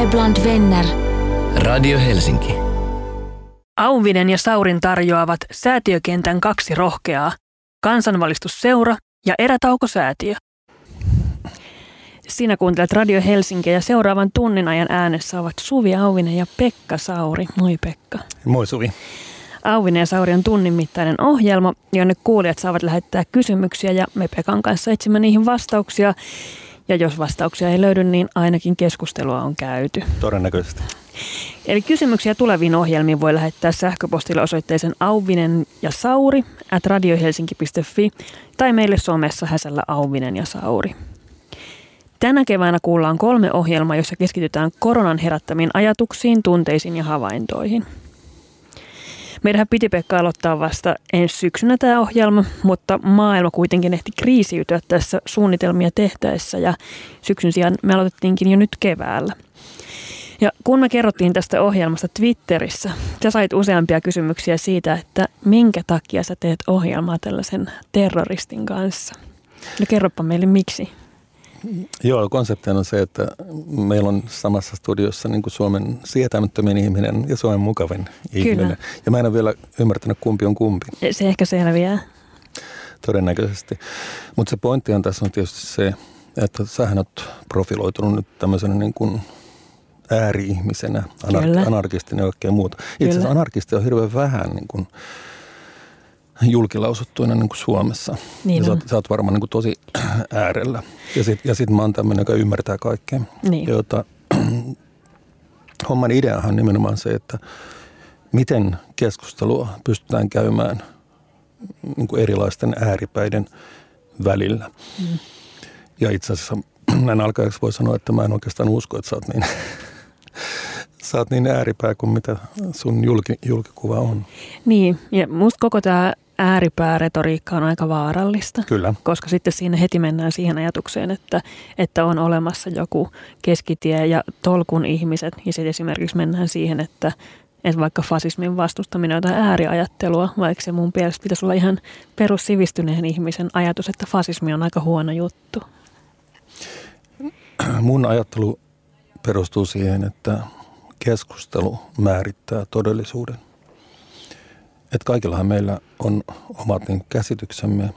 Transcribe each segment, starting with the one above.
Radio bland vänner. Radio Helsinki. Auvinen ja Saurin tarjoavat säätiökentän kaksi rohkeaa, kansanvalistusseura ja erätaukosäätiö. Sinä kuuntelet Radio Helsinkiä ja seuraavan tunnin ajan äänessä ovat Suvi Auvinen ja Pekka Sauri. Moi Pekka. Moi Suvi. Auvinen ja Sauri on tunnin mittainen ohjelma, jonne kuulijat saavat lähettää kysymyksiä ja me Pekan kanssa etsimme niihin vastauksia. Ja jos vastauksia ei löydy, niin ainakin keskustelua on käyty. Todennäköisesti. Eli kysymyksiä tuleviin ohjelmiin voi lähettää sähköpostilla osoitteeseen auvinen ja sauri at radiohelsinki.fi tai meille somessa häsällä auvinen ja sauri. Tänä keväänä kuullaan kolme ohjelmaa, jossa keskitytään koronan herättämiin ajatuksiin, tunteisiin ja havaintoihin. Meidän piti Pekka aloittaa vasta ensi syksynä tämä ohjelma, mutta maailma kuitenkin ehti kriisiytyä tässä suunnitelmia tehtäessä ja syksyn sijaan me aloitettiinkin jo nyt keväällä. Ja kun me kerrottiin tästä ohjelmasta Twitterissä, sä sait useampia kysymyksiä siitä, että minkä takia sä teet ohjelmaa tällaisen terroristin kanssa. No kerropa meille miksi. Joo, konsepti on se, että meillä on samassa studiossa niin kuin Suomen sietämättömin ihminen ja Suomen mukavin ihminen. Kyllä. Ja mä en ole vielä ymmärtänyt, kumpi on kumpi. Se ehkä selviää. Todennäköisesti. Mutta se pointtihan tässä on tietysti se, että sähän oot profiloitunut nyt tämmöisenä niin kuin ääri-ihmisenä, anar- anarkistina ja kaikkea muuta. Itse asiassa anarkisteja on hirveän vähän niin kuin julkilausuttuina niin kuin Suomessa. Niin ja sä, oot, sä oot varmaan niin kuin tosi äärellä. Ja sitten ja sit mä oon tämmöinen, joka ymmärtää kaikkea. Niin. Jota, homman ideahan on nimenomaan se, että miten keskustelua pystytään käymään niin kuin erilaisten ääripäiden välillä. Mm. Ja itse asiassa näin alkajaksi voi sanoa, että mä en oikeastaan usko, että sä oot niin, sä oot niin ääripää kuin mitä sun julki, julkikuva on. Niin, ja musta koko tämä ääripääretoriikka on aika vaarallista. Kyllä. Koska sitten siinä heti mennään siihen ajatukseen, että, että on olemassa joku keskitie ja tolkun ihmiset. Ja sitten esimerkiksi mennään siihen, että, että vaikka fasismin vastustaminen on jotain ääriajattelua, vaikka se mun mielestä pitäisi olla ihan perussivistyneen ihmisen ajatus, että fasismi on aika huono juttu. Mun ajattelu perustuu siihen, että keskustelu määrittää todellisuuden. Että kaikillahan meillä on omat niin käsityksemme,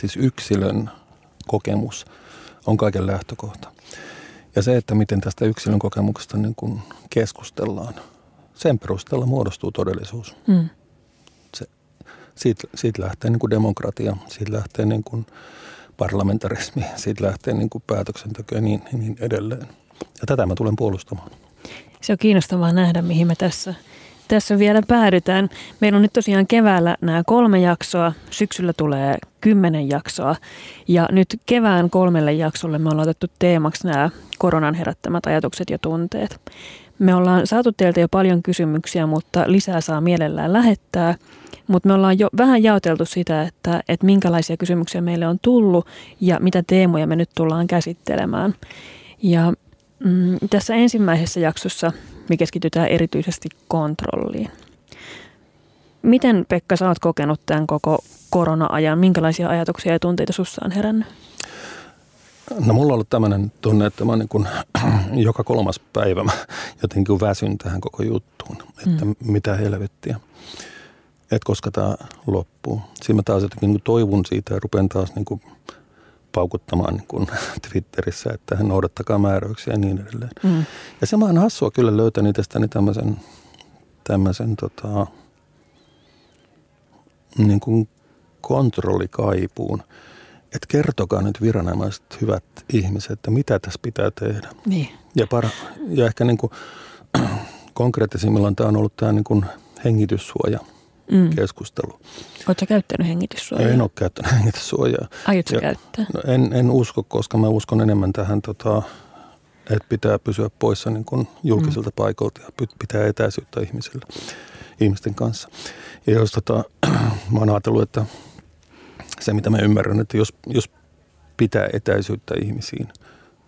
siis yksilön kokemus on kaiken lähtökohta. Ja se, että miten tästä yksilön kokemuksesta niin kuin keskustellaan, sen perusteella muodostuu todellisuus. Mm. Se, siitä, siitä lähtee niin kuin demokratia, siitä lähtee niin kuin parlamentarismi, siitä lähtee niin kuin päätöksenteko ja niin, niin edelleen. Ja tätä mä tulen puolustamaan. Se on kiinnostavaa nähdä, mihin me tässä, tässä vielä päädytään. Meillä on nyt tosiaan keväällä nämä kolme jaksoa, syksyllä tulee kymmenen jaksoa ja nyt kevään kolmelle jaksolle me ollaan otettu teemaksi nämä koronan herättämät ajatukset ja tunteet. Me ollaan saatu teiltä jo paljon kysymyksiä, mutta lisää saa mielellään lähettää. Mutta me ollaan jo vähän jaoteltu sitä, että, että minkälaisia kysymyksiä meille on tullut ja mitä teemoja me nyt tullaan käsittelemään. Ja mm, tässä ensimmäisessä jaksossa me keskitytään erityisesti kontrolliin. Miten Pekka, sä oot kokenut tämän koko korona-ajan? Minkälaisia ajatuksia ja tunteita sussa on herännyt? No mulla on ollut tämmöinen tunne, että mä niin kuin, joka kolmas päivä mä jotenkin väsyn tähän koko juttuun, että mm. mitä helvettiä. Että koska tämä loppuu. Siinä mä taas jotenkin niin kuin toivun siitä ja rupean taas niin kuin paukuttamaan niin kuin Twitterissä, että noudattakaa määräyksiä ja niin edelleen. Mm. Ja se mä oon hassua kyllä löytänyt tästäni tämmöisen, tämmöisen tota, niin kuin kontrollikaipuun. Että kertokaa nyt viranomaiset, hyvät ihmiset, että mitä tässä pitää tehdä. Niin. Ja, para, ja ehkä niin kuin, konkreettisimmillaan tämä on ollut tämä niin kuin hengityssuoja Mm. keskustelu. Oletko käyttänyt hengityssuojaa? En ole käyttänyt hengityssuojaa. Aiotko Ja- käyttää? No en, en usko, koska mä uskon enemmän tähän, tota, että pitää pysyä poissa niin kuin julkisilta mm. paikoilta ja pitää etäisyyttä ihmisillä, ihmisten kanssa. Ja jos tota, mä oon ajatellut, että se mitä mä ymmärrän, että jos, jos pitää etäisyyttä ihmisiin,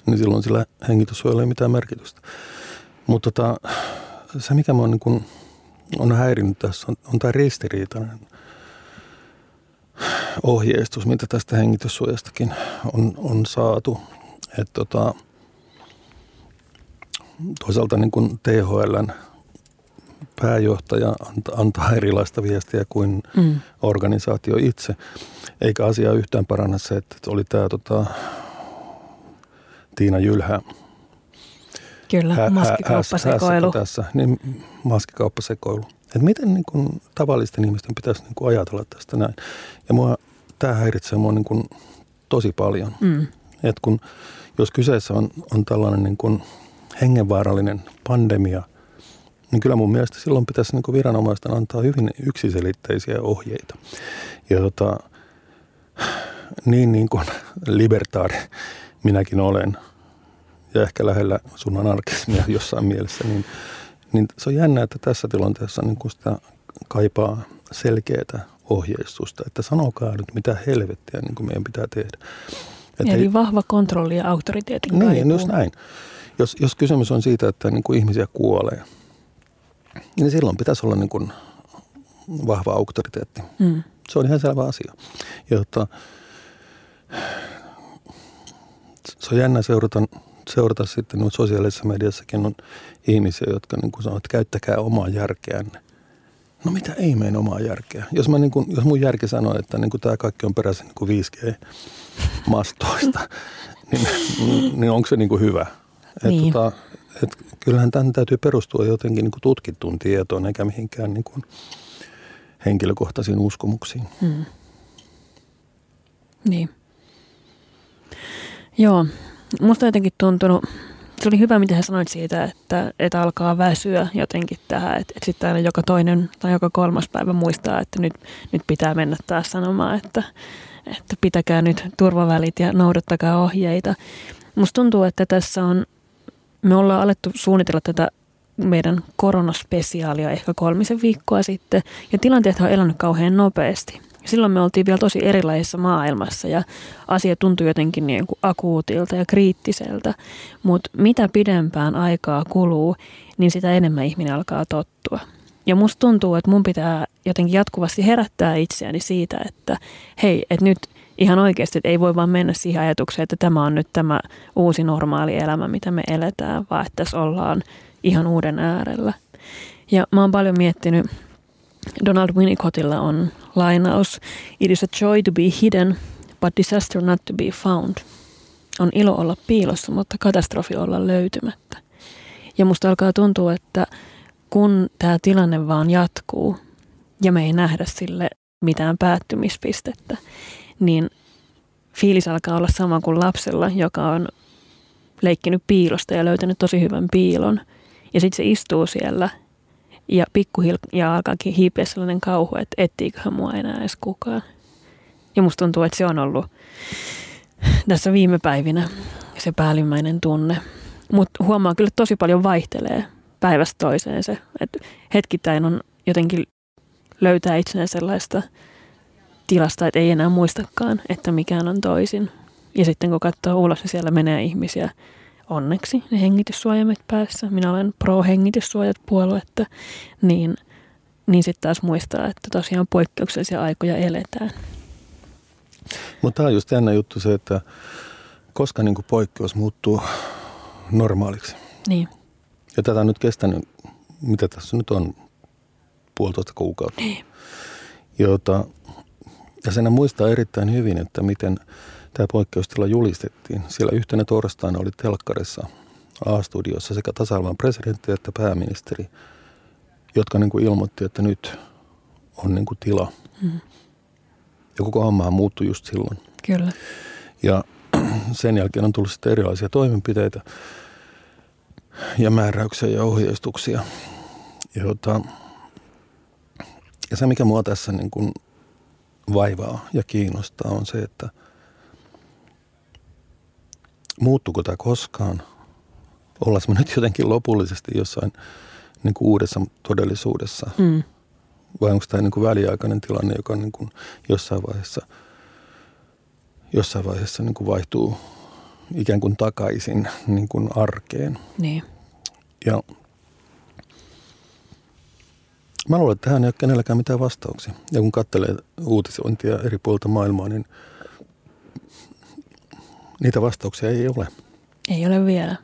niin silloin sillä hengityssuojalla ei ole mitään merkitystä. Mutta tota, se mikä mä on, niin kuin, on häirinnyt tässä on, on tämä ristiriitainen ohjeistus, mitä tästä hengityssuojastakin on, on saatu. Et tota, toisaalta niin kuin THLn pääjohtaja antaa erilaista viestiä kuin mm. organisaatio itse. Eikä asia yhtään paranna se, että oli tämä tota, Tiina Jylhä. Kyllä, hä, maskikauppasekoilu. Tässä, niin maskikauppasekoilu. Että miten niin kuin, tavallisten ihmisten pitäisi niin kuin, ajatella tästä näin. Ja mua, tämä häiritsee mua niin kuin, tosi paljon. Mm. Et kun, jos kyseessä on, on tällainen niin kuin, hengenvaarallinen pandemia, niin kyllä mun mielestä silloin pitäisi niin viranomaisten antaa hyvin yksiselitteisiä ohjeita. Ja tota, niin, niin kuin libertaari minäkin olen, ja ehkä lähellä sun anarkismia jossain mielessä, niin, niin se on jännä, että tässä tilanteessa niin kun sitä kaipaa selkeää ohjeistusta, että sanokaa nyt mitä helvettiä niin kuin meidän pitää tehdä. Että Eli ei, vahva kontrolli ja auktoriteetin Niin, kaipuu. just näin. Jos, jos kysymys on siitä, että niin kuin ihmisiä kuolee, niin silloin pitäisi olla niin kuin vahva auktoriteetti. Mm. Se on ihan selvä asia. Ja tota, se on jännä seurata, seurata sitten, että sosiaalisessa mediassakin on ihmisiä, jotka niin kuin sanoo, että käyttäkää omaa järkeänne. No mitä ei mene omaa järkeä? Jos, mä niin kuin, jos mun järki sanoo, että niin kuin tämä kaikki on peräisin niin kuin 5G-mastoista, niin, niin onko se niin kuin hyvä? Niin. Et, tota, et kyllähän tämän täytyy perustua jotenkin niin kuin tutkittuun tietoon, eikä mihinkään niin kuin henkilökohtaisiin uskomuksiin. Hmm. Niin. Joo, musta jotenkin tuntunut, se oli hyvä, mitä hän sanoit siitä, että, että alkaa väsyä jotenkin tähän, että, että sitten aina joka toinen tai joka kolmas päivä muistaa, että nyt, nyt pitää mennä taas sanomaan, että, että pitäkää nyt turvavälit ja noudattakaa ohjeita. Musta tuntuu, että tässä on, me ollaan alettu suunnitella tätä meidän koronaspesiaalia ehkä kolmisen viikkoa sitten, ja tilanteet on elänyt kauhean nopeasti. Silloin me oltiin vielä tosi erilaisessa maailmassa ja asia tuntui jotenkin niin kuin akuutilta ja kriittiseltä. Mutta mitä pidempään aikaa kuluu, niin sitä enemmän ihminen alkaa tottua. Ja musta tuntuu, että mun pitää jotenkin jatkuvasti herättää itseäni siitä, että hei, että nyt ihan oikeasti, että ei voi vaan mennä siihen ajatukseen, että tämä on nyt tämä uusi normaali elämä, mitä me eletään, vaan että tässä ollaan ihan uuden äärellä. Ja mä oon paljon miettinyt Donald Winnicottilla on lainaus. It is a joy to be hidden, but disaster not to be found. On ilo olla piilossa, mutta katastrofi olla löytymättä. Ja musta alkaa tuntua, että kun tämä tilanne vaan jatkuu ja me ei nähdä sille mitään päättymispistettä, niin fiilis alkaa olla sama kuin lapsella, joka on leikkinyt piilosta ja löytänyt tosi hyvän piilon. Ja sitten se istuu siellä ja pikkuhiljaa alkaakin hiipiä sellainen kauhu, että etsiiköhän mua enää edes kukaan. Ja musta tuntuu, että se on ollut tässä viime päivinä se päällimmäinen tunne. Mutta huomaa kyllä tosi paljon vaihtelee päivästä toiseen se, että hetkittäin on jotenkin löytää itsenään sellaista tilasta, että ei enää muistakaan, että mikään on toisin. Ja sitten kun katsoo ulos, niin siellä menee ihmisiä onneksi ne hengityssuojamet päässä. Minä olen pro-hengityssuojat puoluetta, niin, niin sitten taas muistaa, että tosiaan poikkeuksellisia aikoja eletään. Mutta tämä on just jännä juttu se, että koska niin poikkeus muuttuu normaaliksi. Niin. Ja tätä on nyt kestänyt, mitä tässä nyt on, puolitoista kuukautta. Niin. Jota, ja sen muistaa erittäin hyvin, että miten – tämä poikkeustila julistettiin. Siellä yhtenä torstaina oli telkkarissa A-studiossa sekä tasavallan presidentti että pääministeri, jotka niin kuin ilmoitti, että nyt on niin kuin tila. Mm. Ja koko hommahan muuttui just silloin. Kyllä. Ja sen jälkeen on tullut sitten erilaisia toimenpiteitä ja määräyksiä ja ohjeistuksia. Jota, ja se, mikä mua tässä niin kuin vaivaa ja kiinnostaa, on se, että – muuttuuko tämä koskaan? Ollaan me nyt jotenkin lopullisesti jossain niin kuin uudessa todellisuudessa? Mm. Vai onko tämä niin kuin väliaikainen tilanne, joka niin kuin jossain vaiheessa, jossain vaiheessa niin kuin vaihtuu ikään kuin takaisin niin kuin arkeen? Niin. Ja mä luulen, että tähän ei ole kenelläkään mitään vastauksia. Ja kun katselee uutisointia eri puolilta maailmaa, niin – niitä vastauksia ei ole. Ei ole vielä.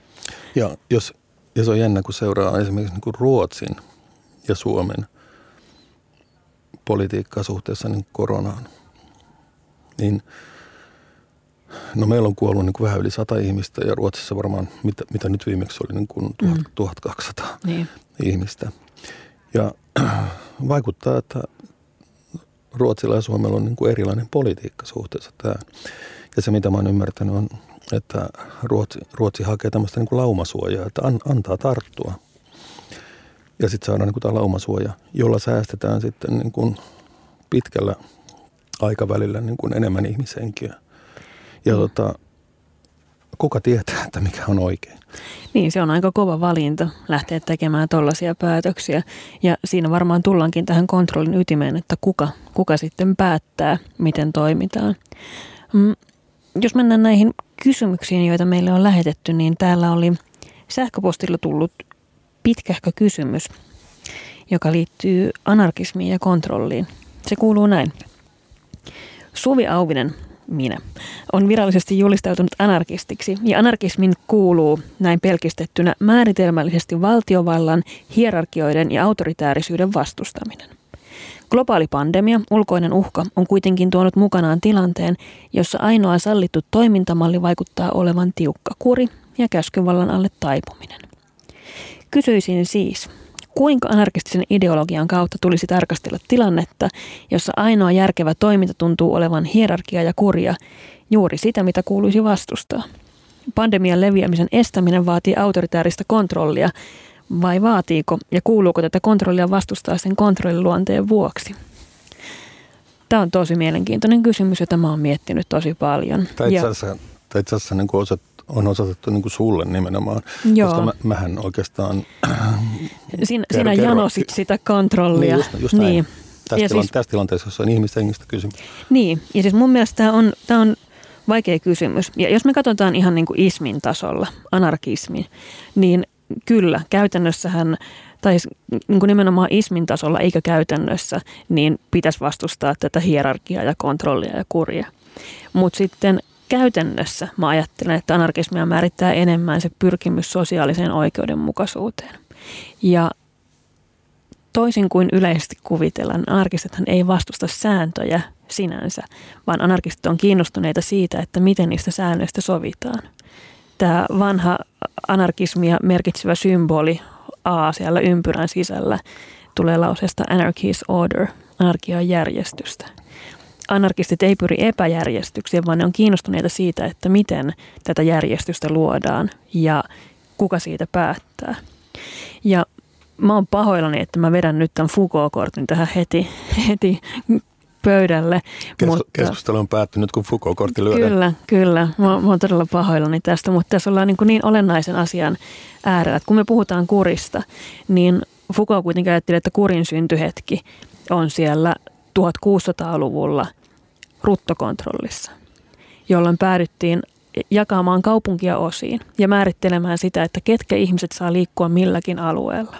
Ja jos ja se on jännä, kun seuraa esimerkiksi niin kuin Ruotsin ja Suomen politiikkaa suhteessa niin koronaan. Niin, no meillä on kuollut niin kuin vähän yli sata ihmistä ja Ruotsissa varmaan, mitä, mitä nyt viimeksi oli, niin kuin mm. 1200 niin. ihmistä. Ja vaikuttaa, että Ruotsilla ja Suomella on niin kuin erilainen politiikka suhteessa tähän. Ja se, mitä mä oon ymmärtänyt, on, että Ruotsi, Ruotsi hakee tämmöistä niin kuin laumasuojaa, että an, antaa tarttua. Ja sitten saadaan niin kuin tämä laumasuoja, jolla säästetään sitten niin kuin pitkällä aikavälillä niin kuin enemmän ihmishenkiä. Ja mm. tota, kuka tietää, että mikä on oikein. Niin, se on aika kova valinta lähteä tekemään tollaisia päätöksiä. Ja siinä varmaan tullaankin tähän kontrollin ytimeen, että kuka, kuka sitten päättää, miten toimitaan. Jos mennään näihin kysymyksiin, joita meille on lähetetty, niin täällä oli sähköpostilla tullut pitkähkö kysymys, joka liittyy anarkismiin ja kontrolliin. Se kuuluu näin. Suvi Auvinen minä, on virallisesti julistautunut anarkistiksi ja anarkismin kuuluu näin pelkistettynä määritelmällisesti valtiovallan, hierarkioiden ja autoritäärisyyden vastustaminen. Globaali pandemia, ulkoinen uhka, on kuitenkin tuonut mukanaan tilanteen, jossa ainoa sallittu toimintamalli vaikuttaa olevan tiukka kuri ja käskyvallan alle taipuminen. Kysyisin siis, kuinka anarkistisen ideologian kautta tulisi tarkastella tilannetta, jossa ainoa järkevä toiminta tuntuu olevan hierarkia ja kuria, juuri sitä, mitä kuuluisi vastustaa. Pandemian leviämisen estäminen vaatii autoritääristä kontrollia, vai vaatiiko ja kuuluuko tätä kontrollia vastustaa sen kontrolliluonteen vuoksi? Tämä on tosi mielenkiintoinen kysymys, jota mä oon miettinyt tosi paljon. Tämä itse asiassa, tämä itse asiassa niin osat, on osoitettu niin kuin sulle nimenomaan, Joo. koska mä, mähän oikeastaan... Siin, sinä kerro, janosit sitä kontrollia. Niin, just, just niin. Tässä, ja siis, tässä tilanteessa, jossa on ihmisten hengistä kysymys. Niin, ja siis mun mielestä tämä on, tämä on vaikea kysymys. Ja jos me katsotaan ihan niin kuin ismin tasolla, anarkismin, niin kyllä, käytännössähän, tai niin kuin nimenomaan ismin tasolla eikä käytännössä, niin pitäisi vastustaa tätä hierarkiaa ja kontrollia ja kuria. Mutta sitten käytännössä mä ajattelen, että anarkismia määrittää enemmän se pyrkimys sosiaaliseen oikeudenmukaisuuteen. Ja toisin kuin yleisesti kuvitellaan, anarkistithan ei vastusta sääntöjä sinänsä, vaan anarkistit on kiinnostuneita siitä, että miten niistä säännöistä sovitaan. Tämä vanha anarkismia merkitsevä symboli A siellä ympyrän sisällä tulee lauseesta anarchy's order, anarkia järjestystä anarkistit ei pyri epäjärjestykseen, vaan ne on kiinnostuneita siitä, että miten tätä järjestystä luodaan ja kuka siitä päättää. Ja mä oon pahoillani, että mä vedän nyt tämän Foucault-kortin tähän heti, heti pöydälle. Kes- mutta, keskustelu on päättynyt, kun Foucault-kortti lyödään. Kyllä, kyllä. Mä, mä oon todella pahoillani tästä, mutta tässä ollaan niin, niin olennaisen asian äärellä. Että kun me puhutaan kurista, niin Foucault kuitenkin ajatteli, että kurin syntyhetki on siellä 1600-luvulla ruttokontrollissa, jolloin päädyttiin jakamaan kaupunkia osiin ja määrittelemään sitä, että ketkä ihmiset saa liikkua milläkin alueella.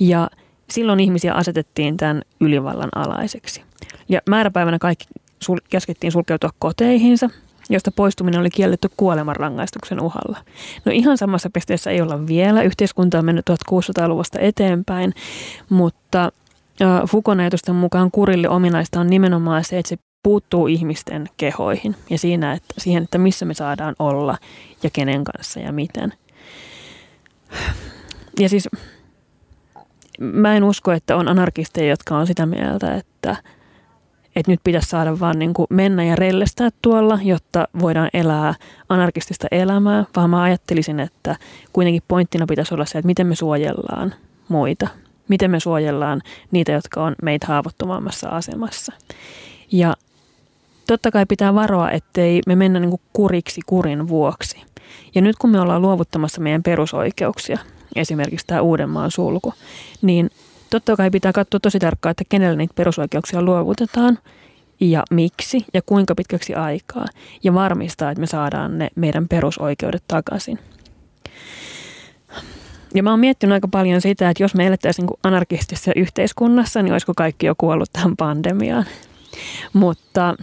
Ja silloin ihmisiä asetettiin tämän ylivallan alaiseksi. Ja määräpäivänä kaikki sul- käskettiin sulkeutua koteihinsa, josta poistuminen oli kielletty kuolemanrangaistuksen uhalla. No ihan samassa pisteessä ei olla vielä. Yhteiskunta on mennyt 1600-luvusta eteenpäin, mutta Fukon ajatusten mukaan kurille ominaista on nimenomaan se, että se puuttuu ihmisten kehoihin ja siinä, että, siihen, että missä me saadaan olla ja kenen kanssa ja miten. Ja siis mä en usko, että on anarkisteja, jotka on sitä mieltä, että, että nyt pitäisi saada vaan niin kuin mennä ja rellestää tuolla, jotta voidaan elää anarkistista elämää, vaan mä ajattelisin, että kuitenkin pointtina pitäisi olla se, että miten me suojellaan muita, miten me suojellaan niitä, jotka on meitä haavoittuvammassa asemassa. Ja totta kai pitää varoa, ettei me mennä niin kuriksi kurin vuoksi. Ja nyt kun me ollaan luovuttamassa meidän perusoikeuksia, esimerkiksi tämä Uudenmaan sulku, niin totta kai pitää katsoa tosi tarkkaan, että kenelle niitä perusoikeuksia luovutetaan ja miksi ja kuinka pitkäksi aikaa ja varmistaa, että me saadaan ne meidän perusoikeudet takaisin. Ja mä oon miettinyt aika paljon sitä, että jos me elettäisiin niin anarkistisessa yhteiskunnassa, niin olisiko kaikki jo kuollut tähän pandemiaan. Mutta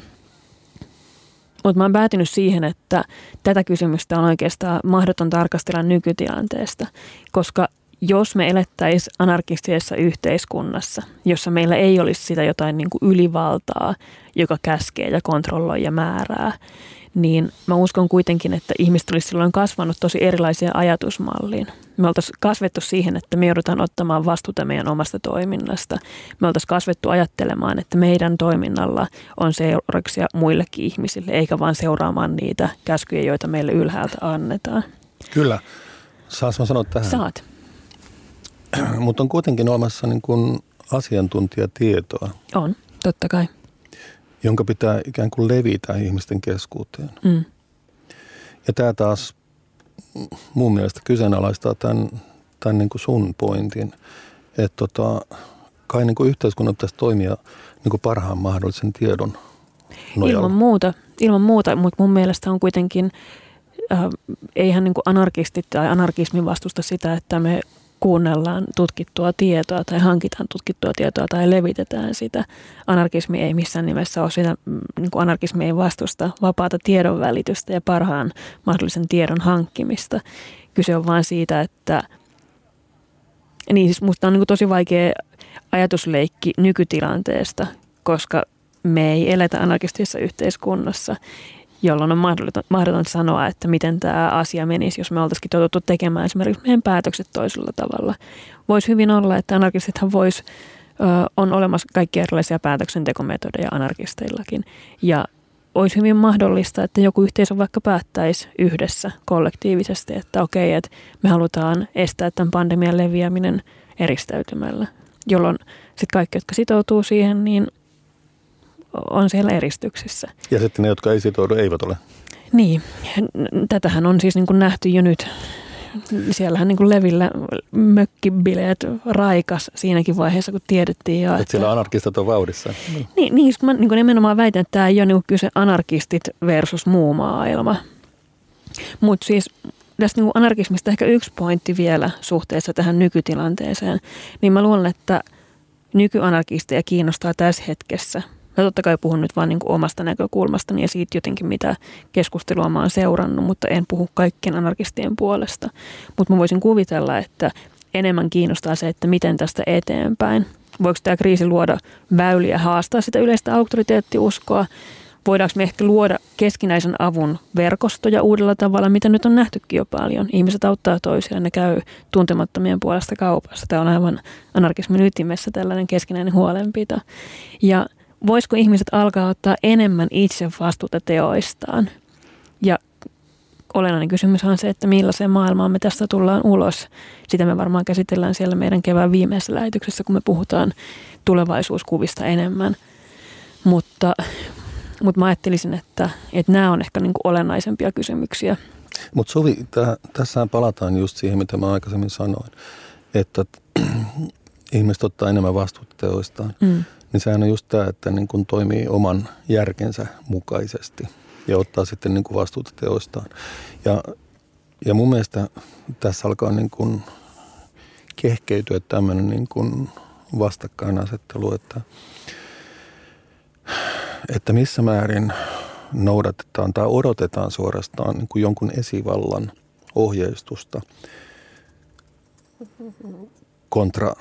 Mutta mä oon päätynyt siihen, että tätä kysymystä on oikeastaan mahdoton tarkastella nykytilanteesta, koska jos me elettäisiin anarkistisessa yhteiskunnassa, jossa meillä ei olisi sitä jotain niin kuin ylivaltaa, joka käskee ja kontrolloi ja määrää, niin mä uskon kuitenkin, että ihmiset olisi silloin kasvanut tosi erilaisia ajatusmalliin. Me oltaisiin kasvettu siihen, että me joudutaan ottamaan vastuuta meidän omasta toiminnasta. Me oltaisiin kasvettu ajattelemaan, että meidän toiminnalla on seurauksia muillekin ihmisille, eikä vaan seuraamaan niitä käskyjä, joita meille ylhäältä annetaan. Kyllä. Saas mä sanoa tähän? Saat. Mutta on kuitenkin olemassa niin kuin asiantuntijatietoa. On, totta kai jonka pitää ikään kuin levitä ihmisten keskuuteen. Mm. Ja tämä taas mun mielestä kyseenalaistaa tämän, tämän niin kuin sun pointin, että tota, kai niin kuin yhteiskunnan pitäisi toimia niin kuin parhaan mahdollisen tiedon nojalla. Ilman muuta, ilman muuta mutta mun mielestä on kuitenkin, äh, eihän niin kuin anarkistit tai anarkismin vastusta sitä, että me kuunnellaan tutkittua tietoa tai hankitaan tutkittua tietoa tai levitetään sitä. Anarkismi ei missään nimessä ole sitä, mm, niin kuin anarkismi ei vastusta vapaata tiedon välitystä ja parhaan mahdollisen tiedon hankkimista. Kyse on vain siitä, että niin siis musta on niin kuin tosi vaikea ajatusleikki nykytilanteesta, koska me ei eletä anarkistisessa yhteiskunnassa jolloin on mahdoton, mahdoton sanoa, että miten tämä asia menisi, jos me oltaisiin totuttu tekemään esimerkiksi meidän päätökset toisella tavalla. Voisi hyvin olla, että anarkistithan vois, on olemassa kaikkia erilaisia päätöksentekometodeja anarkisteillakin. Ja olisi hyvin mahdollista, että joku yhteisö vaikka päättäisi yhdessä kollektiivisesti, että okei, että me halutaan estää tämän pandemian leviäminen eristäytymällä, jolloin sitten kaikki, jotka sitoutuu siihen, niin on siellä eristyksissä. Ja sitten ne, jotka ei sitoudu, eivät ole. Niin, tätähän on siis niin kuin nähty jo nyt. Siellähän niin kuin Levillä mökkibileet raikas siinäkin vaiheessa, kun tiedettiin jo. Että, että siellä anarkistat on vauhdissa. Niin, niin, niin mä niin kuin nimenomaan väitän, että tämä ei ole niin kuin kyse anarkistit versus muu maailma. Mutta siis tästä niin kuin anarkismista ehkä yksi pointti vielä suhteessa tähän nykytilanteeseen. Niin mä luulen, että nykyanarkisteja kiinnostaa tässä hetkessä – Mä totta kai puhun nyt vain niin omasta näkökulmastani ja siitä jotenkin, mitä keskustelua mä oon seurannut, mutta en puhu kaikkien anarkistien puolesta. Mutta mä voisin kuvitella, että enemmän kiinnostaa se, että miten tästä eteenpäin. Voiko tämä kriisi luoda väyliä haastaa sitä yleistä auktoriteettiuskoa? Voidaanko me ehkä luoda keskinäisen avun verkostoja uudella tavalla, mitä nyt on nähtykin jo paljon. Ihmiset auttaa toisiaan, ne käy tuntemattomien puolesta kaupassa. Tämä on aivan anarkismin ytimessä tällainen keskinäinen huolenpito. Ja voisiko ihmiset alkaa ottaa enemmän itse vastuuta teoistaan? Ja olennainen kysymys on se, että millaiseen maailmaan me tästä tullaan ulos. Sitä me varmaan käsitellään siellä meidän kevään viimeisessä lähetyksessä, kun me puhutaan tulevaisuuskuvista enemmän. Mutta, mutta mä ajattelisin, että, että nämä on ehkä niin kuin olennaisempia kysymyksiä. Mutta Suvi, täh, tässä palataan just siihen, mitä mä aikaisemmin sanoin, että ihmiset ottaa enemmän vastuuta teoistaan. Mm niin sehän on just tämä, että niin kuin toimii oman järkensä mukaisesti ja ottaa sitten niin kuin vastuuta teoistaan. Ja, ja mun mielestä tässä alkaa niin kuin kehkeytyä tämmöinen niin kuin vastakkainasettelu, että, että missä määrin noudatetaan tai odotetaan suorastaan niin kuin jonkun esivallan ohjeistusta kontra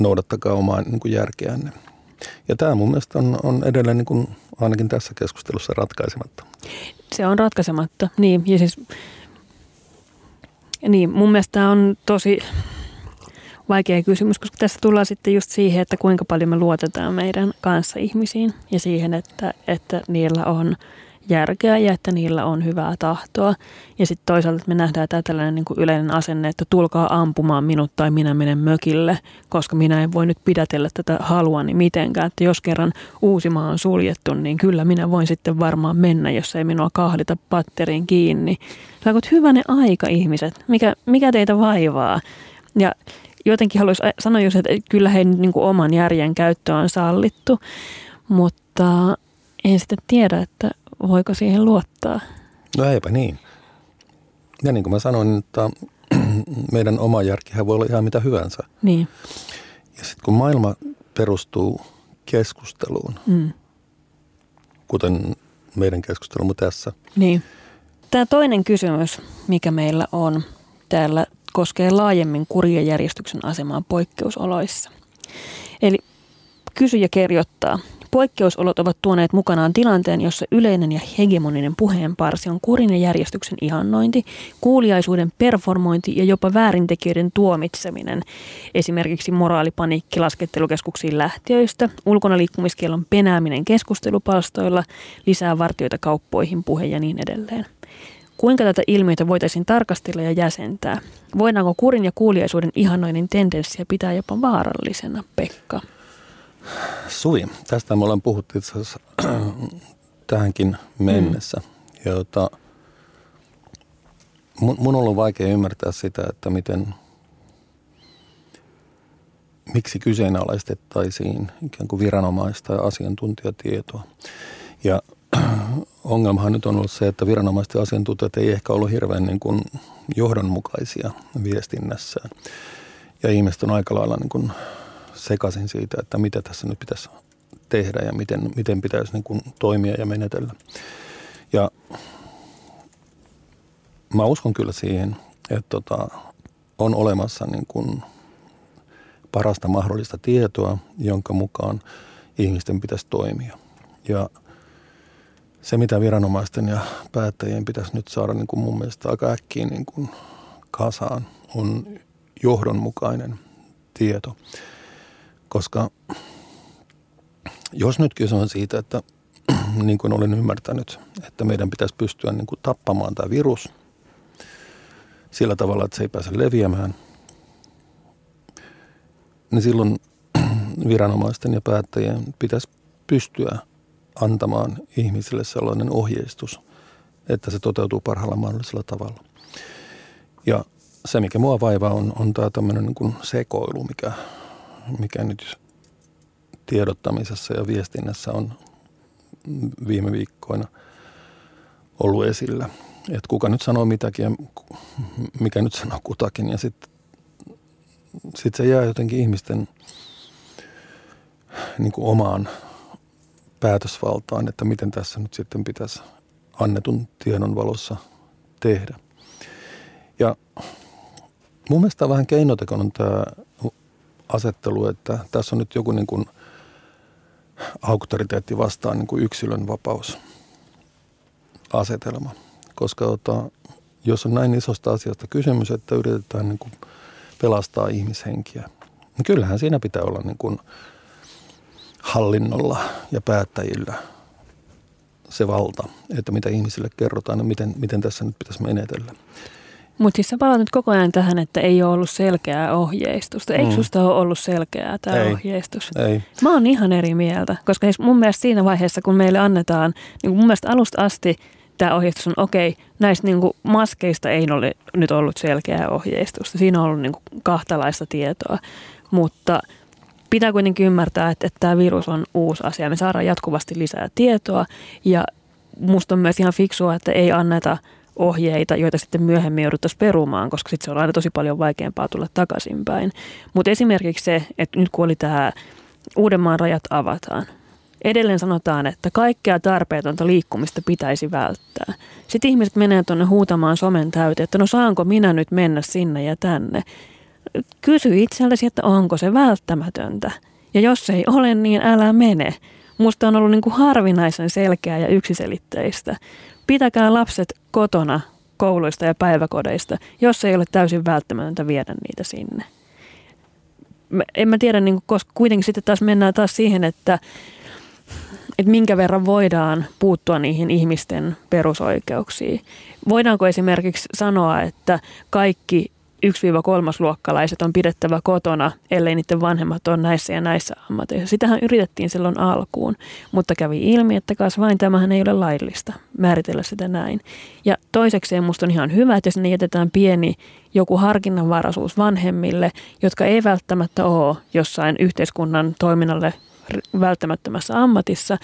noudattakaa omaa niin kuin järkeänne. Ja tämä mun mielestä on, on edelleen niin kuin, ainakin tässä keskustelussa ratkaisematta. Se on ratkaisematta, niin. Ja siis, niin, mun mielestä tämä on tosi vaikea kysymys, koska tässä tullaan sitten just siihen, että kuinka paljon me luotetaan meidän kanssa ihmisiin ja siihen, että, että niillä on – järkeä ja että niillä on hyvää tahtoa. Ja sitten toisaalta me nähdään tämä tällainen niin kuin yleinen asenne, että tulkaa ampumaan minut tai minä menen mökille, koska minä en voi nyt pidätellä tätä haluani mitenkään. Että jos kerran Uusimaa on suljettu, niin kyllä minä voin sitten varmaan mennä, jos ei minua kahdita patteriin kiinni. Saakot hyvänä aika ihmiset, mikä, mikä teitä vaivaa? Ja jotenkin haluaisin sanoa just, että kyllä he niin kuin oman järjen käyttö on sallittu, mutta en sitten tiedä, että voiko siihen luottaa? No eipä niin. Ja niin kuin mä sanoin, että meidän oma järkihän voi olla ihan mitä hyvänsä. Niin. Ja sitten kun maailma perustuu keskusteluun, mm. kuten meidän keskustelumme tässä. Niin. Tämä toinen kysymys, mikä meillä on täällä, koskee laajemmin kurjajärjestyksen asemaa poikkeusoloissa. Eli kysyjä kirjoittaa, Poikkeusolot ovat tuoneet mukanaan tilanteen, jossa yleinen ja hegemoninen puheenparsi on kurin ja järjestyksen ihannointi, kuuliaisuuden performointi ja jopa väärintekijöiden tuomitseminen. Esimerkiksi moraalipaniikki laskettelukeskuksiin lähtiöistä, ulkona liikkumiskielon penääminen keskustelupalstoilla, lisää vartioita kauppoihin, puhe ja niin edelleen. Kuinka tätä ilmiötä voitaisiin tarkastella ja jäsentää? Voidaanko kurin ja kuuliaisuuden ihannoinnin tendenssiä pitää jopa vaarallisena, Pekka? Suvi, tästä me ollaan puhuttu itse asiassa tähänkin mennessä. Mm. Jota, mun, mun on ollut vaikea ymmärtää sitä, että miten, miksi kyseenalaistettaisiin ikään kuin viranomaista ja asiantuntijatietoa. Ja ongelmahan nyt on ollut se, että viranomaiset ja asiantuntijat ei ehkä ollut hirveän niin kuin johdonmukaisia viestinnässään. Ja ihmiset on aika lailla niin kuin sekaisin siitä, että mitä tässä nyt pitäisi tehdä ja miten, miten pitäisi niin kuin toimia ja menetellä. Ja mä uskon kyllä siihen, että tota, on olemassa niin kuin parasta mahdollista tietoa, jonka mukaan ihmisten pitäisi toimia. Ja se, mitä viranomaisten ja päättäjien pitäisi nyt saada niin kuin mun mielestä aika äkkiä niin kuin kasaan, on johdonmukainen tieto. Koska jos nyt kyse on siitä, että niin kuin olen ymmärtänyt, että meidän pitäisi pystyä niin kuin tappamaan tämä virus sillä tavalla, että se ei pääse leviämään, niin silloin viranomaisten ja päättäjien pitäisi pystyä antamaan ihmisille sellainen ohjeistus, että se toteutuu parhaalla mahdollisella tavalla. Ja se, mikä mua vaivaa, on, on tämä tämmöinen niin sekoilu, mikä mikä nyt tiedottamisessa ja viestinnässä on viime viikkoina ollut esillä. Että kuka nyt sanoo mitäkin ja mikä nyt sanoo kutakin ja sitten sit se jää jotenkin ihmisten niin kuin omaan päätösvaltaan, että miten tässä nyt sitten pitäisi annetun tiedon valossa tehdä. Ja mun mielestä vähän keinotekoinen tämä asettelu, että tässä on nyt joku niin kuin auktoriteetti vastaan niin kuin yksilön vapaus asetelma. Koska ota, jos on näin isosta asiasta kysymys, että yritetään niin kuin pelastaa ihmishenkiä, niin kyllähän siinä pitää olla niin kuin hallinnolla ja päättäjillä se valta, että mitä ihmisille kerrotaan ja miten, miten tässä nyt pitäisi menetellä. Mutta siis sä palaat nyt koko ajan tähän, että ei ole ollut selkeää ohjeistusta. Eikö mm. susta ole ollut selkeää tämä ohjeistus? Ei. Mä oon ihan eri mieltä, koska siis mun mielestä siinä vaiheessa, kun meille annetaan, niin mun mielestä alusta asti tämä ohjeistus on okei, okay, näistä niin kuin maskeista ei ole nyt ollut selkeää ohjeistusta. Siinä on ollut niin kuin kahtalaista tietoa, mutta pitää kuitenkin ymmärtää, että, että tämä virus on uusi asia. Me saadaan jatkuvasti lisää tietoa ja musta on myös ihan fiksua, että ei anneta – ohjeita, joita sitten myöhemmin jouduttaisiin perumaan, koska sitten se on aina tosi paljon vaikeampaa tulla takaisinpäin. Mutta esimerkiksi se, että nyt kun oli tämä Uudenmaan rajat avataan, edelleen sanotaan, että kaikkea tarpeetonta liikkumista pitäisi välttää. Sitten ihmiset menee tuonne huutamaan somen täyteen, että no saanko minä nyt mennä sinne ja tänne. Kysy itseltäsi, että onko se välttämätöntä. Ja jos ei ole, niin älä mene. Musta on ollut niin kuin harvinaisen selkeää ja yksiselitteistä pitäkää lapset kotona kouluista ja päiväkodeista, jos ei ole täysin välttämätöntä viedä niitä sinne. En mä tiedä, niin koska kuitenkin sitten taas mennään taas siihen, että, että minkä verran voidaan puuttua niihin ihmisten perusoikeuksiin. Voidaanko esimerkiksi sanoa, että kaikki 1-3 luokkalaiset on pidettävä kotona, ellei niiden vanhemmat on näissä ja näissä ammateissa. Sitähän yritettiin silloin alkuun, mutta kävi ilmi, että kas vain tämähän ei ole laillista määritellä sitä näin. Ja toisekseen musta on ihan hyvä, että sinne jätetään pieni joku harkinnanvaraisuus vanhemmille, jotka ei välttämättä ole jossain yhteiskunnan toiminnalle välttämättömässä ammatissa,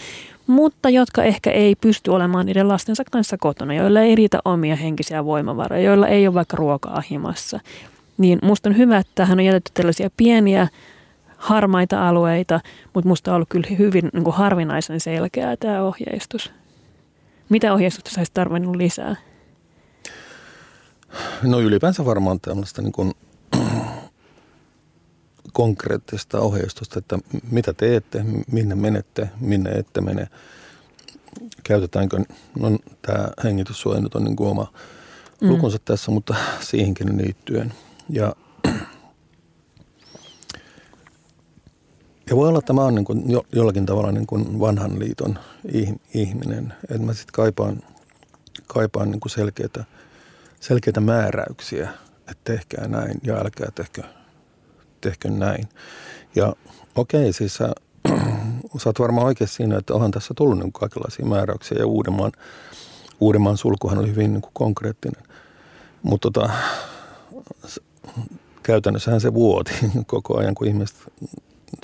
mutta jotka ehkä ei pysty olemaan niiden lastensa kanssa kotona, joilla ei riitä omia henkisiä voimavaroja, joilla ei ole vaikka ruokaa himassa. Niin musta on hyvä, että tähän on jätetty tällaisia pieniä harmaita alueita, mutta musta on ollut kyllä hyvin niin kuin harvinaisen selkeää tämä ohjeistus. Mitä ohjeistusta sä olisit tarvinnut lisää? No ylipäänsä varmaan tämmöistä niin kuin konkreettista ohjeistusta, että mitä teette, minne menette, minne ette mene. Käytetäänkö, no tämä hengityssuoja nyt on niin kuin oma mm. lukunsa tässä, mutta siihenkin liittyen. Ja, ja voi olla, että mä oon niin kuin jo, jollakin tavalla niin kuin vanhan liiton ihminen, että mä sitten kaipaan, kaipaan niin kuin selkeitä, selkeitä määräyksiä, että tehkää näin ja älkää tehkö tehkö näin. Ja okei, okay, siis sä, sä oot varmaan oikeassa siinä, että onhan tässä tullut niin kaikenlaisia määräyksiä ja Uudenmaan, Uudenmaan sulkuhan oli hyvin niin kuin konkreettinen. Mutta tota, käytännössähän se vuoti koko ajan, kun ihmiset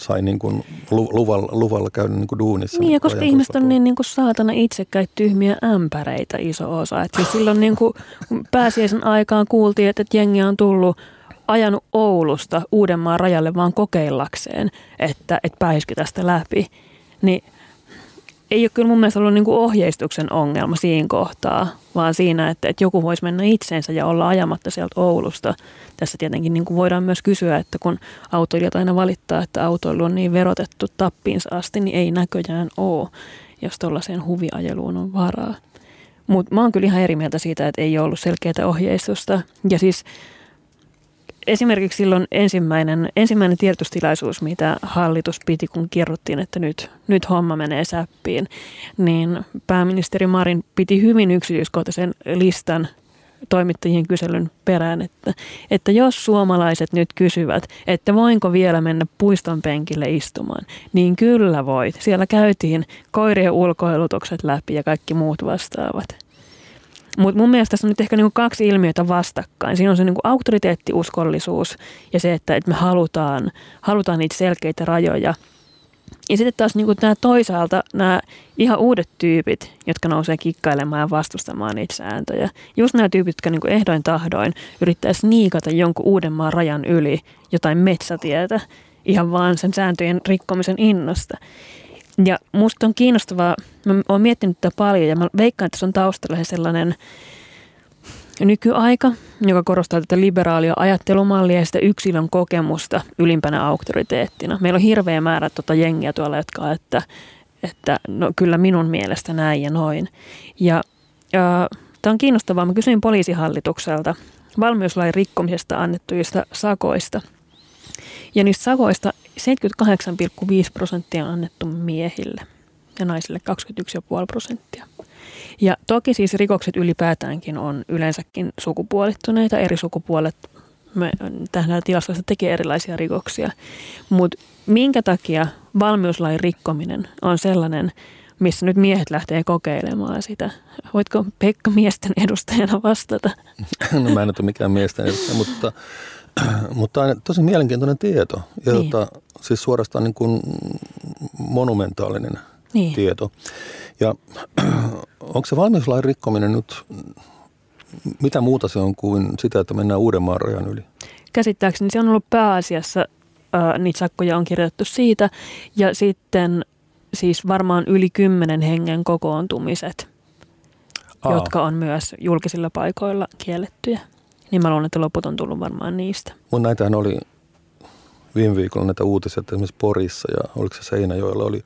sai niin kuin luvalla, luvalla käydä niin kuin duunissa. Niin, ja koska ihmiset on niin, niin kuin saatana itsekkäitä tyhmiä ämpäreitä iso osa. Että siis silloin niin kuin pääsiäisen aikaan kuultiin, että jengi on tullut ajanut Oulusta Uudenmaan rajalle vaan kokeillakseen, että, että pääsisikö tästä läpi, niin ei ole kyllä mun mielestä ollut niin kuin ohjeistuksen ongelma siinä kohtaa, vaan siinä, että, että joku voisi mennä itseensä ja olla ajamatta sieltä Oulusta. Tässä tietenkin niin kuin voidaan myös kysyä, että kun autoilijat aina valittaa, että autoilu on niin verotettu tappiinsa asti, niin ei näköjään ole, jos tuollaiseen huviajeluun on varaa. Mutta mä oon kyllä ihan eri mieltä siitä, että ei ole ollut selkeää ohjeistusta. Ja siis esimerkiksi silloin ensimmäinen, ensimmäinen tiedotustilaisuus, mitä hallitus piti, kun kerrottiin, että nyt, nyt homma menee säppiin, niin pääministeri Marin piti hyvin yksityiskohtaisen listan toimittajien kyselyn perään, että, että jos suomalaiset nyt kysyvät, että voinko vielä mennä puiston penkille istumaan, niin kyllä voit. Siellä käytiin koirien ulkoilutukset läpi ja kaikki muut vastaavat. Mutta mun mielestä tässä on nyt ehkä niinku kaksi ilmiötä vastakkain. Siinä on se niinku auktoriteettiuskollisuus ja se, että, että me halutaan, halutaan niitä selkeitä rajoja. Ja sitten taas niinku nämä toisaalta nämä ihan uudet tyypit, jotka nousee kikkailemaan ja vastustamaan niitä sääntöjä. Just nämä tyypit, jotka niinku ehdoin tahdoin yrittäisi niikata jonkun uuden maan rajan yli jotain metsätietä ihan vaan sen sääntöjen rikkomisen innosta. Ja musta on kiinnostavaa, mä oon miettinyt tätä paljon ja mä veikkaan, että se on taustalla sellainen nykyaika, joka korostaa tätä liberaalia ajattelumallia ja sitä yksilön kokemusta ylimpänä auktoriteettina. Meillä on hirveä määrä tuota jengiä tuolla, jotka että, että no kyllä minun mielestä näin ja noin. Ja, ja tämä on kiinnostavaa. Mä kysyin poliisihallitukselta valmiuslain rikkomisesta annettuista sakoista – ja niistä sakoista 78,5 prosenttia on annettu miehille ja naisille 21,5 prosenttia. Ja toki siis rikokset ylipäätäänkin on yleensäkin sukupuolittuneita. Eri sukupuolet me tähän tilastossa tekee erilaisia rikoksia. Mutta minkä takia valmiuslain rikkominen on sellainen, missä nyt miehet lähtee kokeilemaan sitä? Voitko Pekka miesten edustajana vastata? No mä en ole mikään miesten edustaja, mutta mutta on tosi mielenkiintoinen tieto, ja niin. tota, siis suorastaan niin kuin monumentaalinen niin. tieto. Ja onko se valmiuslain rikkominen nyt, mitä muuta se on kuin sitä, että mennään Uudenmaan rajan yli? Käsittääkseni se on ollut pääasiassa, äh, niitä sakkoja on kirjoitettu siitä, ja sitten siis varmaan yli kymmenen hengen kokoontumiset, Aa. jotka on myös julkisilla paikoilla kiellettyjä. Niin mä luulen, että loput on tullut varmaan niistä. Mun näitähän oli viime viikolla näitä uutisia, että esimerkiksi Porissa ja oliko se Seinäjoella oli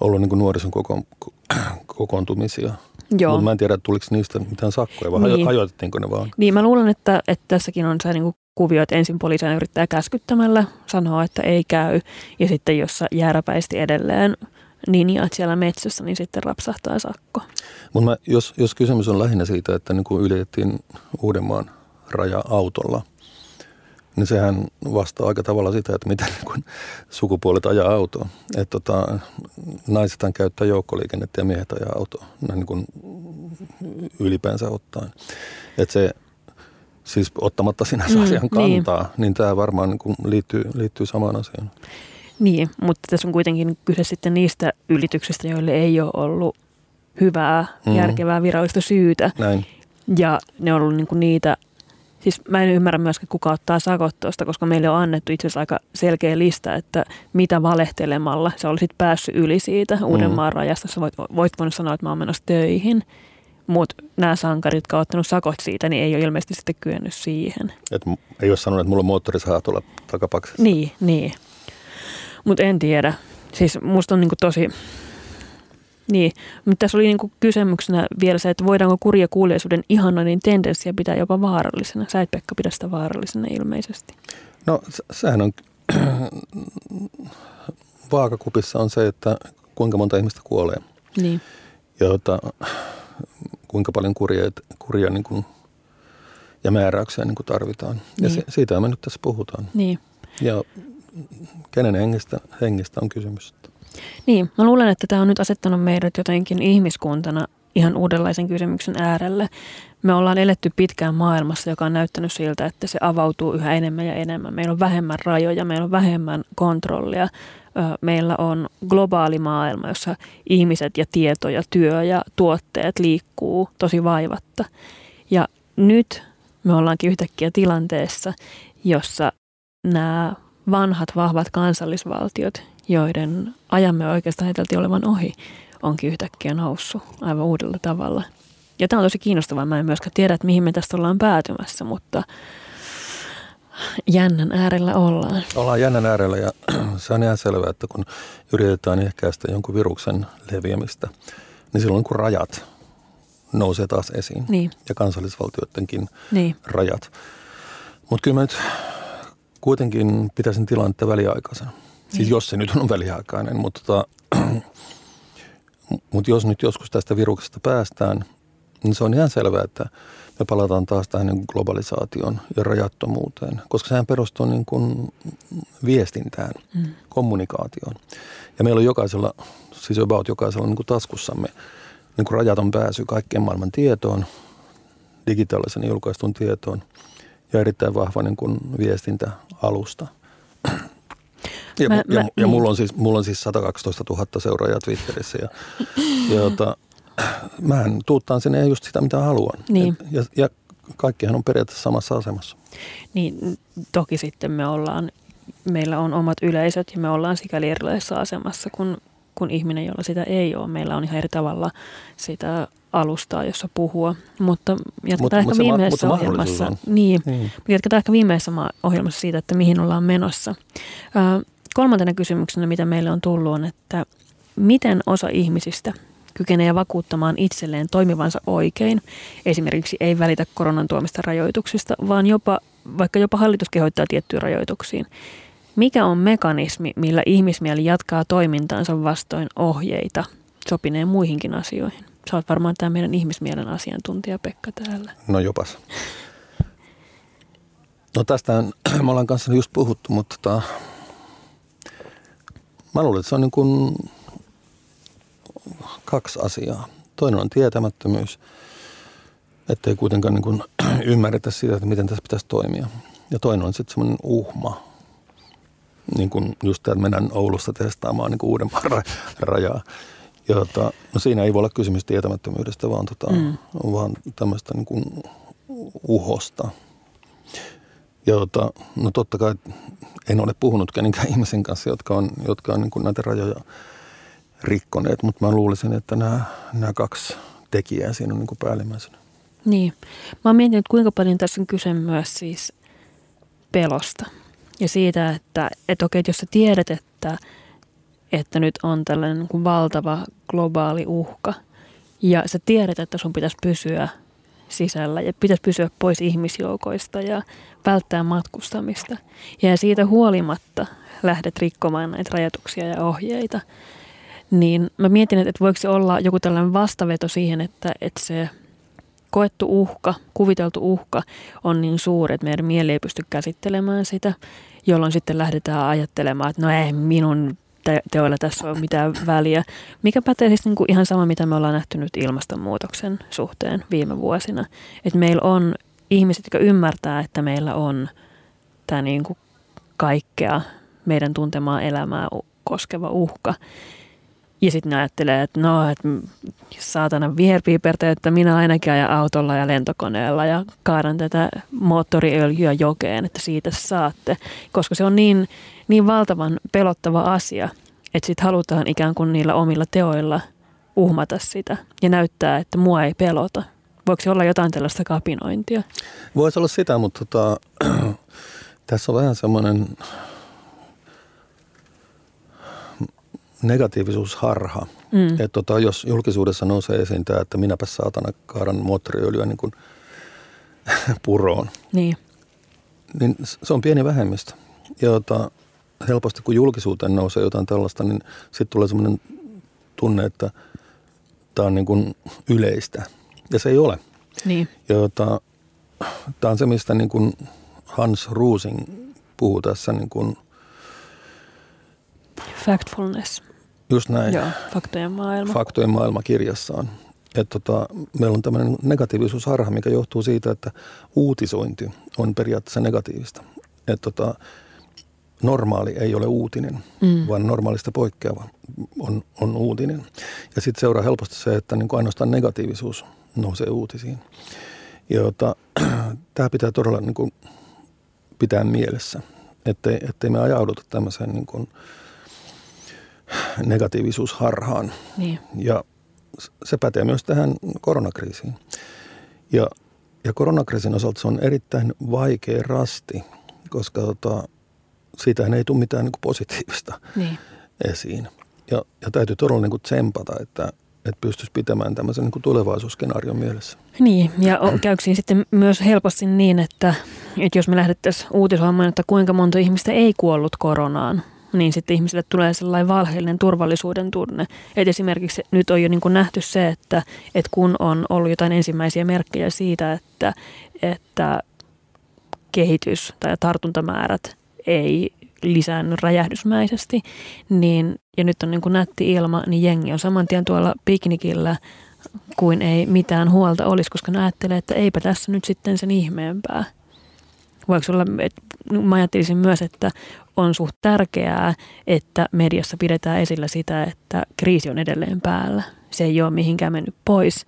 ollut niin nuorison koko, kokoontumisia. Joo. Mutta mä en tiedä, tuliko niistä mitään sakkoja vai niin. hajoitettiinko ne vaan? Niin, mä luulen, että, että tässäkin on se niin kuvio, että ensin poliisi yrittää käskyttämällä sanoa, että ei käy. Ja sitten jos jääräpäisesti edelleen linjaat siellä metsässä, niin sitten rapsahtaa sakko. Mutta jos, jos kysymys on lähinnä siitä, että niin kuin ylitettiin Uudenmaan raja autolla, niin sehän vastaa aika tavalla sitä, että miten niin sukupuolet ajaa autoa. Että tota, naisethan käyttää joukkoliikennettä ja miehet ajaa autoa näin niin kuin ylipäänsä ottaen. Että se siis ottamatta sinänsä mm, asian niin. kantaa, niin, niin tämä varmaan niin kuin liittyy, liittyy samaan asiaan. Niin, mutta tässä on kuitenkin kyse sitten niistä ylityksistä, joille ei ole ollut hyvää, mm. järkevää virallista syytä. Näin. Ja ne on ollut niin kuin niitä Siis mä en ymmärrä myöskään, kuka ottaa sakot tuosta, koska meille on annettu itse asiassa aika selkeä lista, että mitä valehtelemalla sä olisit päässyt yli siitä Uudenmaan mm. rajasta. Sä voit, voit voinut sanoa, että mä oon menossa töihin, mutta nämä sankarit, jotka ovat ottanut sakot siitä, niin ei ole ilmeisesti sitten kyennyt siihen. Et ei ole sanonut, että mulla on moottorisaha tuolla takapaksessa. Niin, niin. Mutta en tiedä. Siis musta on niinku tosi niin, mutta tässä oli niinku kysymyksenä vielä se, että voidaanko kurja kuuliaisuuden ihanoinnin tendenssiä pitää jopa vaarallisena. Sä et Pekka pidä sitä vaarallisena ilmeisesti. No sehän on, vaakakupissa on se, että kuinka monta ihmistä kuolee. Niin. Ja jota, kuinka paljon kurja, kurja niin kuin, ja määräyksiä niin kuin tarvitaan. Ja niin. se, siitä me nyt tässä puhutaan. Niin. Ja kenen hengestä, hengestä on kysymys? Niin, mä luulen, että tämä on nyt asettanut meidät jotenkin ihmiskuntana ihan uudenlaisen kysymyksen äärelle. Me ollaan eletty pitkään maailmassa, joka on näyttänyt siltä, että se avautuu yhä enemmän ja enemmän. Meillä on vähemmän rajoja, meillä on vähemmän kontrollia. Meillä on globaali maailma, jossa ihmiset ja tieto ja työ ja tuotteet liikkuu tosi vaivatta. Ja nyt me ollaankin yhtäkkiä tilanteessa, jossa nämä vanhat, vahvat kansallisvaltiot, joiden ajamme oikeastaan ajateltiin olevan ohi, onkin yhtäkkiä noussut aivan uudella tavalla. Ja tämä on tosi kiinnostavaa. Mä en myöskään tiedä, että mihin me tästä ollaan päätymässä, mutta jännän äärellä ollaan. Ollaan jännän äärellä ja se on ihan selvää, että kun yritetään ehkäistä jonkun viruksen leviämistä, niin silloin kun rajat nousee taas esiin niin. ja kansallisvaltioidenkin niin. rajat. Mutta kyllä mä nyt kuitenkin pitäisin tilannetta väliaikaisen. Siis jos se nyt on väliaikainen, mutta tota, mut jos nyt joskus tästä viruksesta päästään, niin se on ihan selvää, että me palataan taas tähän niin globalisaation ja rajattomuuteen, koska sehän perustuu niin kuin viestintään, mm. kommunikaatioon. Ja meillä on jokaisella, siis about jokaisella niin kuin taskussamme niin kuin rajaton pääsy kaikkien maailman tietoon, digitaalisen julkaistun tietoon ja erittäin vahva niin kuin viestintäalusta – ja, mä, ja, mä, ja mulla, on siis, mulla on siis 112 000 seuraajaa Twitterissä ja, ja jota, mähän tuuttaan sinne just sitä, mitä haluan. Niin. Et, ja, ja kaikkihan on periaatteessa samassa asemassa. Niin, toki sitten me ollaan, meillä on omat yleisöt ja me ollaan sikäli erilaisessa asemassa kuin, kuin ihminen, jolla sitä ei ole. Meillä on ihan eri tavalla sitä alustaa, jossa puhua. Mutta jatketaan mut, ehkä mut viimeisessä ma- ohjelmassa. Niin, niin. jatketaan ehkä viimeisessä ohjelmassa siitä, että mihin ollaan menossa. Ö, kolmantena kysymyksenä, mitä meille on tullut, on, että miten osa ihmisistä kykenee vakuuttamaan itselleen toimivansa oikein, esimerkiksi ei välitä koronan tuomista rajoituksista, vaan jopa, vaikka jopa hallitus kehottaa tiettyihin rajoituksiin. Mikä on mekanismi, millä ihmismieli jatkaa toimintaansa vastoin ohjeita sopineen muihinkin asioihin? Sä oot varmaan tämä meidän ihmismielen asiantuntija Pekka täällä. No jopas. No tästä me ollaan kanssa just puhuttu, mutta tota, Mä luulen, että se on niin kuin kaksi asiaa. Toinen on tietämättömyys, ettei kuitenkaan niin kuin ymmärretä sitä, että miten tässä pitäisi toimia. Ja toinen on sitten semmoinen uhma, niin kuin just tämä, että mennään Oulusta testaamaan niin kuin uuden rajaa. Ja tota, no siinä ei voi olla kysymys tietämättömyydestä, vaan, tota, mm. vaan tämmöistä niin kuin uhosta. Ja tota, no totta kai en ole puhunut kenenkään ihmisen kanssa, jotka on, jotka on niin kuin näitä rajoja rikkoneet, mutta mä luulisin, että nämä, nämä kaksi tekijää siinä on niin kuin päällimmäisenä. Niin. Mä oon miettinyt, kuinka paljon tässä on kyse myös siis pelosta. Ja siitä, että, että okei, että jos sä tiedät, että, että nyt on tällainen niin kuin valtava globaali uhka, ja sä tiedät, että sun pitäisi pysyä sisällä ja pitäisi pysyä pois ihmisjoukoista ja välttää matkustamista. Ja siitä huolimatta lähdet rikkomaan näitä rajoituksia ja ohjeita. Niin mä mietin, että voiko se olla joku tällainen vastaveto siihen, että, että se koettu uhka, kuviteltu uhka on niin suuri, että meidän mieli ei pysty käsittelemään sitä, jolloin sitten lähdetään ajattelemaan, että no ei minun te- teoilla tässä ole mitään väliä. Mikä pätee siis niin kuin ihan sama, mitä me ollaan nähty nyt ilmastonmuutoksen suhteen viime vuosina. Että meillä on ihmiset, jotka ymmärtää, että meillä on tämä niin kuin kaikkea meidän tuntemaa elämää koskeva uhka. Ja sitten ne ajattelee, että no, että saatana viherpiipertä, että minä ainakin ajan autolla ja lentokoneella ja kaadan tätä moottoriöljyä jokeen, että siitä saatte. Koska se on niin, niin valtavan pelottava asia, että sitten halutaan ikään kuin niillä omilla teoilla uhmata sitä ja näyttää, että mua ei pelota. Voiko se olla jotain tällaista kapinointia? Voisi olla sitä, mutta tota, tässä on vähän semmoinen negatiivisuusharha. Mm. Että tota, jos julkisuudessa nousee esiin tämä, että minäpä saatana kaadan moottoriöljyä niin kuin puroon, niin. niin se on pieni vähemmistö. Ja tota, helposti kun julkisuuteen nousee jotain tällaista, niin sitten tulee semmoinen tunne, että tämä on niin kuin yleistä. Ja se ei ole. Niin. Ja tota, tämä on se, mistä niin kuin Hans Ruusing puhuu tässä niin kuin Factfulness. Just näin. Joo, faktojen maailma. Faktojen maailma kirjassaan. Että tota, meillä on tämmöinen negatiivisuusharha, mikä johtuu siitä, että uutisointi on periaatteessa negatiivista. Että tota, normaali ei ole uutinen, mm. vaan normaalista poikkeava on, on uutinen. Ja sitten seuraa helposti se, että niin ainoastaan negatiivisuus nousee uutisiin. Jota, tämä pitää todella niin kuin pitää mielessä, ettei, ettei me ajauduta tämmöiseen niin kuin – negatiivisuusharhaan. Niin. Ja se pätee myös tähän koronakriisiin. Ja, ja koronakriisin osalta se on erittäin vaikea rasti, koska tota, siitä ei tule mitään niin kuin positiivista niin. esiin. Ja, ja täytyy todella niin kuin tsempata, että, että pystyisi pitämään tämmöisen niin tulevaisuusskenaarion mielessä. Niin, ja käykö sitten myös helposti niin, että, että jos me lähdettäisiin uutisoimaan, että kuinka monta ihmistä ei kuollut koronaan, niin sitten ihmisille tulee sellainen valheellinen turvallisuuden tunne. Et esimerkiksi nyt on jo niin kuin nähty se, että, että kun on ollut jotain ensimmäisiä merkkejä siitä, että, että kehitys tai tartuntamäärät ei lisäänny räjähdysmäisesti, niin, ja nyt on niin kuin nätti ilma, niin jengi on saman tien tuolla piknikillä kuin ei mitään huolta olisi, koska ne ajattelee, että eipä tässä nyt sitten sen ihmeempää. Voiko olla, että mä ajattelisin myös, että on suht tärkeää, että mediassa pidetään esillä sitä, että kriisi on edelleen päällä. Se ei ole mihinkään mennyt pois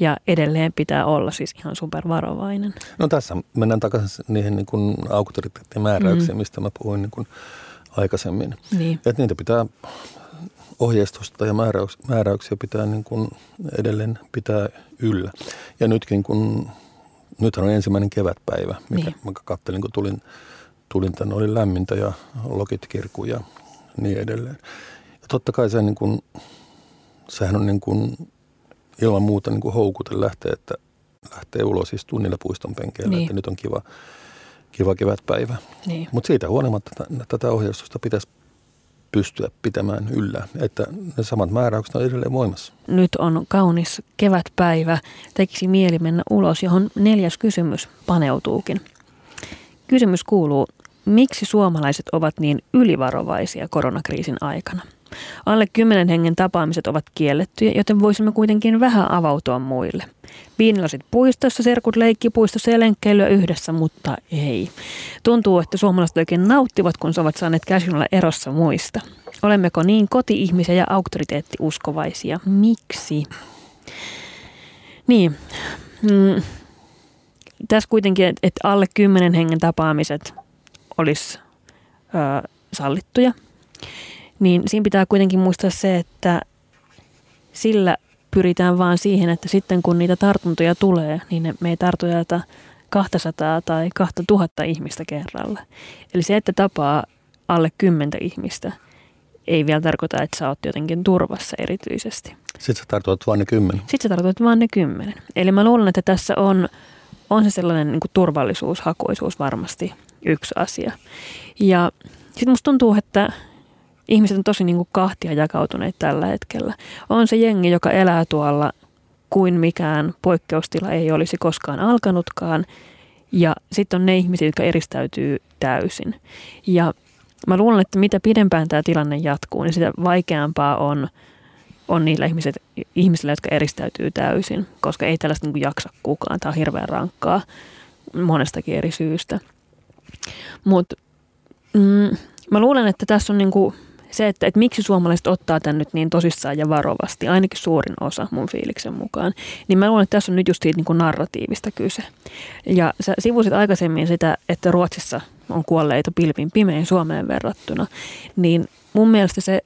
ja edelleen pitää olla siis ihan supervarovainen. No tässä mennään takaisin niihin niin kuin auktoriteettimääräyksiin, mm. mistä mä puhuin niin kuin aikaisemmin. Niin. Että niitä pitää ohjeistusta ja määräyksiä, määräyksiä pitää niin kuin edelleen pitää yllä. Ja nytkin kun, nythän on ensimmäinen kevätpäivä, mikä niin. mä kattelin kun tulin tulin tänne, oli lämmintä ja lokit kirku ja niin edelleen. Ja totta kai se niin kuin, sehän on niin kuin ilman muuta niin kuin houkute lähtee, että lähtee ulos istuu niillä puiston penkeillä, niin. että nyt on kiva, kiva kevätpäivä. Niin. Mutta siitä huolimatta tätä ohjeistusta pitäisi pystyä pitämään yllä, että ne samat määräykset on edelleen voimassa. Nyt on kaunis kevätpäivä, tekisi mieli mennä ulos, johon neljäs kysymys paneutuukin. Kysymys kuuluu, miksi suomalaiset ovat niin ylivarovaisia koronakriisin aikana? Alle kymmenen hengen tapaamiset ovat kiellettyjä, joten voisimme kuitenkin vähän avautua muille. Viinilasit puistossa, serkut leikkipuistossa ja lenkkeilyä yhdessä, mutta ei. Tuntuu, että suomalaiset oikein nauttivat, kun ovat saaneet käsin olla erossa muista. Olemmeko niin koti-ihmisiä ja auktoriteettiuskovaisia? Miksi? Niin, mm, tässä kuitenkin, että alle kymmenen hengen tapaamiset olisi ö, sallittuja, niin siinä pitää kuitenkin muistaa se, että sillä pyritään vaan siihen, että sitten kun niitä tartuntoja tulee, niin me ei tartujata 200 tai 2000 ihmistä kerralla. Eli se, että tapaa alle 10 ihmistä, ei vielä tarkoita, että sä oot jotenkin turvassa erityisesti. Sitten sä tartutat vain ne kymmenen. Sitten sä tartutat vain ne kymmenen. Eli mä luulen, että tässä on on se sellainen niin kuin turvallisuushakuisuus varmasti yksi asia. Ja sitten musta tuntuu, että ihmiset on tosi niin kuin kahtia jakautuneet tällä hetkellä. On se jengi, joka elää tuolla kuin mikään poikkeustila ei olisi koskaan alkanutkaan. Ja sitten on ne ihmiset, jotka eristäytyy täysin. Ja mä luulen, että mitä pidempään tämä tilanne jatkuu, niin sitä vaikeampaa on – on niillä ihmiset, ihmisillä, jotka eristäytyy täysin, koska ei tällaista niin jaksa kukaan. Tämä on hirveän rankkaa monestakin eri syystä. Mutta mm, mä luulen, että tässä on niin kuin se, että, että miksi suomalaiset ottaa tämän nyt niin tosissaan ja varovasti, ainakin suurin osa mun fiiliksen mukaan, niin mä luulen, että tässä on nyt just siitä niin kuin narratiivista kyse. Ja sä sivusit aikaisemmin sitä, että Ruotsissa on kuolleita pilvin pimein Suomeen verrattuna, niin mun mielestä se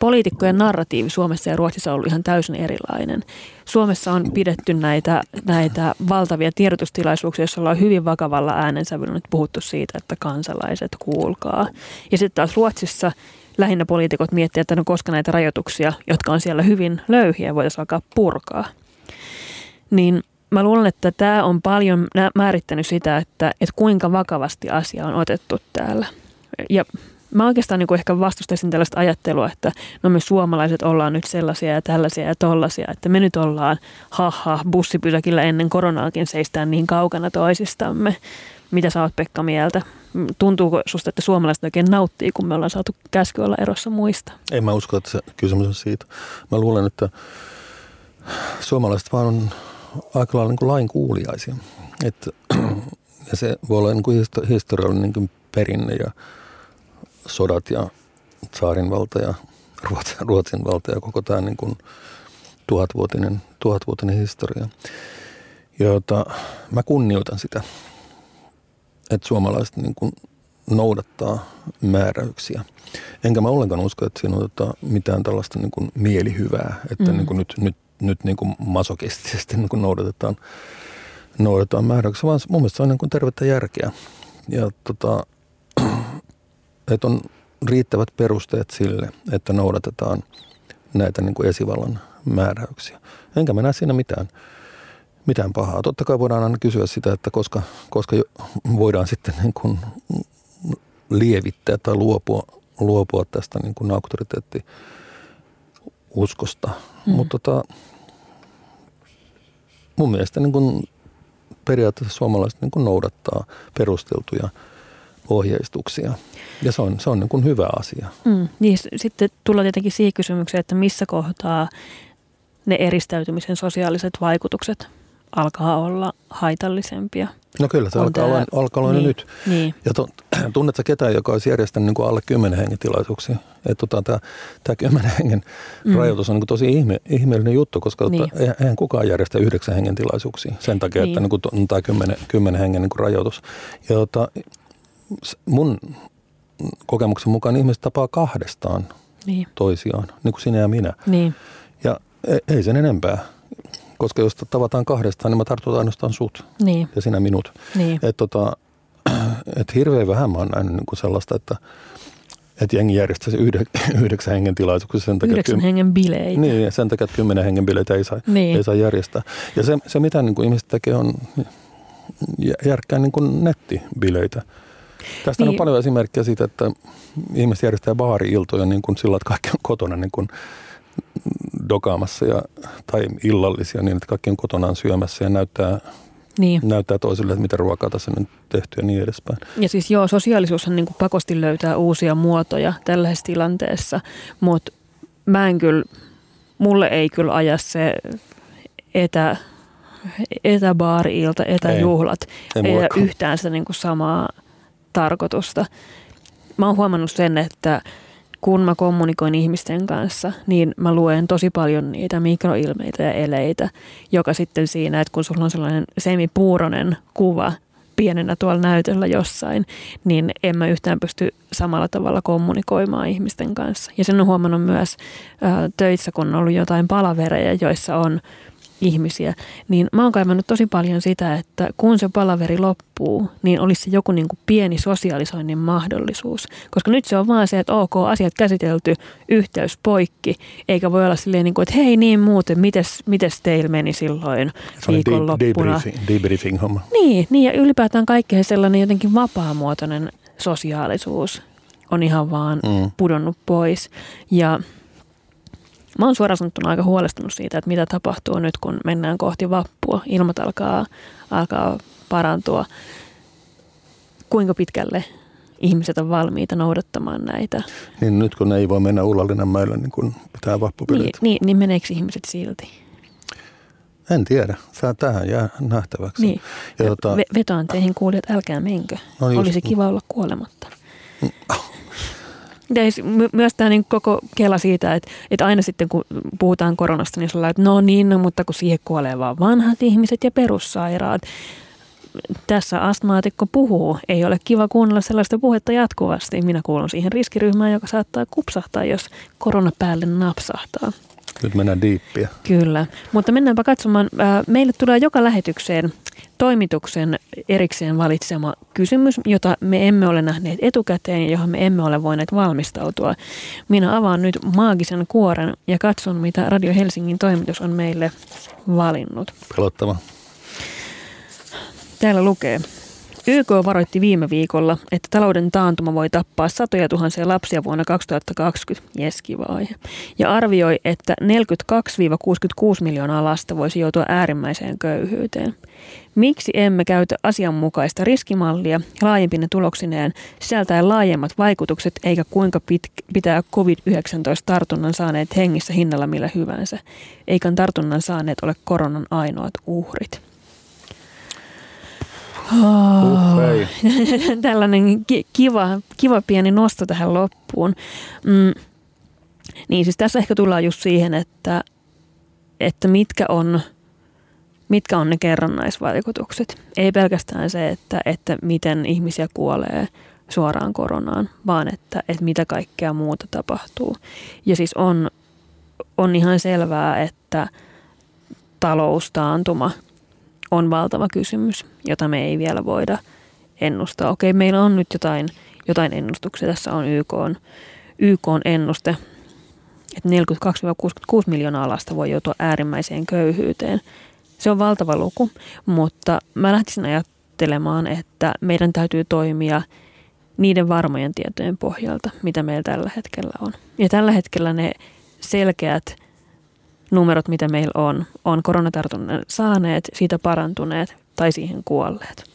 poliitikkojen narratiivi Suomessa ja Ruotsissa on ollut ihan täysin erilainen. Suomessa on pidetty näitä, näitä valtavia tiedotustilaisuuksia, joissa ollaan hyvin vakavalla äänensävyllä nyt puhuttu siitä, että kansalaiset kuulkaa. Ja sitten taas Ruotsissa lähinnä poliitikot miettivät, että no koska näitä rajoituksia, jotka on siellä hyvin löyhiä, voitaisiin alkaa purkaa. Niin mä luulen, että tämä on paljon määrittänyt sitä, että, että kuinka vakavasti asia on otettu täällä. Ja mä oikeastaan niin ehkä vastustaisin tällaista ajattelua, että no me suomalaiset ollaan nyt sellaisia ja tällaisia ja tollaisia, että me nyt ollaan haha bussipysäkillä ennen koronaakin seistään niin kaukana toisistamme. Mitä sä oot Pekka mieltä? Tuntuuko susta, että suomalaiset oikein nauttii, kun me ollaan saatu käsky olla erossa muista? En mä usko, että se kysymys on siitä. Mä luulen, että suomalaiset vaan on aika lailla niin kuin lain kuuliaisia. Että, ja se voi olla niin kuin historiallinen niin kuin perinne ja sodat ja saarin valta ja Ruotsin, Ruotsin valta ja koko tämä niin kuin tuhatvuotinen, tuhatvuotinen historia. Jota mä kunnioitan sitä, että suomalaiset niin kuin noudattaa määräyksiä. Enkä mä ollenkaan usko, että siinä on tota mitään tällaista niin kuin mielihyvää, että mm. niin kuin nyt, nyt, nyt niin kuin masokistisesti niin kuin noudatetaan, noudatetaan määräyksiä, vaan mun mielestä se on niin kuin tervettä järkeä. Ja tota, että on riittävät perusteet sille, että noudatetaan näitä niin kuin esivallan määräyksiä. Enkä mä näe siinä mitään, mitään pahaa. Totta kai voidaan aina kysyä sitä, että koska, koska voidaan sitten niin kuin lievittää tai luopua, luopua tästä niin kuin auktoriteettiuskosta. Mm. Mutta tota, mun mielestä niin kuin periaatteessa suomalaiset niin kuin noudattaa perusteltuja ohjeistuksia. Ja se on, se on niin kuin hyvä asia. Mm, niin sitten tullaan tietenkin siihen kysymykseen, että missä kohtaa ne eristäytymisen sosiaaliset vaikutukset alkaa olla haitallisempia. No kyllä, se on alkaa, tämä, olla, alkaa olla niin, nyt. Niin. Ja to, tunnetko ketään, joka olisi järjestänyt niin kuin alle 10 hengen tilaisuuksia? Että tota, tämä, tämä 10 hengen mm. rajoitus on niin kuin tosi ihme, ihmeellinen juttu, koska tota, niin. tota, eihän kukaan järjestä 9 hengen tilaisuuksia sen takia, niin. että niin kuin, tämä 10, 10 hengen niin kuin rajoitus. Ja tota, mun kokemuksen mukaan ihmiset tapaa kahdestaan niin. toisiaan, niin kuin sinä ja minä. Niin. Ja ei, ei sen enempää, koska jos tavataan kahdestaan, niin mä tartutan ainoastaan sut niin. ja sinä minut. Niin. Et tota, et hirveän vähän mä oon nähnyt niin kuin sellaista, että että jengi järjestäisi yhde, yhdeksän hengen tilaisuuksia. Sen takia, yhdeksän hengen bileitä. Niin, sen takia, että kymmenen hengen bileitä ei saa, niin. ei saa järjestää. Ja se, se mitä niin kuin ihmiset tekee, on järkkää niin kuin nettibileitä. Tästä niin. on paljon esimerkkejä siitä, että ihmiset järjestää baari-iltoja niin kuin sillä, että kaikki on kotona niin kuin dokaamassa ja, tai illallisia niin, että kaikki on kotonaan syömässä ja näyttää niin. näyttää toisille, että mitä ruokaa tässä on tehty ja niin edespäin. Ja siis joo, sosiaalisuushan niin kuin pakosti löytää uusia muotoja tällaisessa tilanteessa, mutta mä en kyllä, mulle ei kyllä aja se etä, etäbaari-ilta, etäjuhlat, ei, ei, ei yhtään sitä niin kuin samaa tarkoitusta. Mä oon huomannut sen, että kun mä kommunikoin ihmisten kanssa, niin mä luen tosi paljon niitä mikroilmeitä ja eleitä, joka sitten siinä, että kun sulla on sellainen semipuuronen kuva pienenä tuolla näytöllä jossain, niin en mä yhtään pysty samalla tavalla kommunikoimaan ihmisten kanssa. Ja sen on huomannut myös töissä, kun on ollut jotain palavereja, joissa on ihmisiä, niin mä oon kaivannut tosi paljon sitä, että kun se palaveri loppuu, niin olisi se joku niin kuin pieni sosiaalisoinnin mahdollisuus. Koska nyt se on vaan se, että ok, asiat käsitelty, yhteys poikki, eikä voi olla silleen, niin kuin, että hei niin muuten, mites, mites teillä meni silloin viikonloppuna. Debriefing, debriefing homma. Niin, niin, ja ylipäätään kaikkea sellainen jotenkin vapaamuotoinen sosiaalisuus on ihan vaan mm. pudonnut pois. Ja Mä oon suoraan sanottuna aika huolestunut siitä, että mitä tapahtuu nyt, kun mennään kohti vappua. Ilmat alkaa, alkaa parantua. Kuinka pitkälle ihmiset on valmiita noudattamaan näitä? Niin nyt kun ne ei voi mennä Ullallinen mäellä, niin kun pitää vappupelit. Niin, niin, niin meneekö ihmiset silti? En tiedä. Tähän jää nähtäväksi. Niin. Ja tota... Vetoan teihin kuulijat, älkää menkö. No Olisi kiva olla kuolematta. My- myös tämä niin koko kela siitä, että, että aina sitten kun puhutaan koronasta, niin ollaan, että no niin, no, mutta kun siihen kuolee vaan vanhat ihmiset ja perussairaat. Tässä astmaatikko puhuu. Ei ole kiva kuunnella sellaista puhetta jatkuvasti. Minä kuulun siihen riskiryhmään, joka saattaa kupsahtaa, jos korona päälle napsahtaa. Nyt mennään diippiä. Kyllä, mutta mennäänpä katsomaan. Meille tulee joka lähetykseen toimituksen erikseen valitsema kysymys, jota me emme ole nähneet etukäteen ja johon me emme ole voineet valmistautua. Minä avaan nyt maagisen kuoren ja katson, mitä Radio Helsingin toimitus on meille valinnut. Pelottava. Täällä lukee. YK varoitti viime viikolla, että talouden taantuma voi tappaa satoja tuhansia lapsia vuonna 2020, jeskivaihe, ja arvioi, että 42-66 miljoonaa lasta voisi joutua äärimmäiseen köyhyyteen. Miksi emme käytä asianmukaista riskimallia laajempine tuloksineen sisältäen laajemmat vaikutukset eikä kuinka pit- pitää COVID-19-tartunnan saaneet hengissä hinnalla millä hyvänsä, eikä tartunnan saaneet ole koronan ainoat uhrit? Tällainen kiva, kiva pieni nosto tähän loppuun. Mm. Niin siis tässä ehkä tullaan just siihen, että, että mitkä on mitkä on ne kerrannaisvaikutukset. Ei pelkästään se, että, että miten ihmisiä kuolee suoraan koronaan, vaan että, että mitä kaikkea muuta tapahtuu. Ja siis on, on ihan selvää, että taloustaantuma – on valtava kysymys, jota me ei vielä voida ennustaa. Okei, meillä on nyt jotain, jotain ennustuksia. Tässä on YK, on, YK on ennuste, että 42-66 miljoonaa lasta voi joutua äärimmäiseen köyhyyteen. Se on valtava luku, mutta mä lähtisin ajattelemaan, että meidän täytyy toimia niiden varmojen tietojen pohjalta, mitä meillä tällä hetkellä on. Ja tällä hetkellä ne selkeät – numerot, mitä meillä on, on koronatartunnan saaneet, siitä parantuneet tai siihen kuolleet.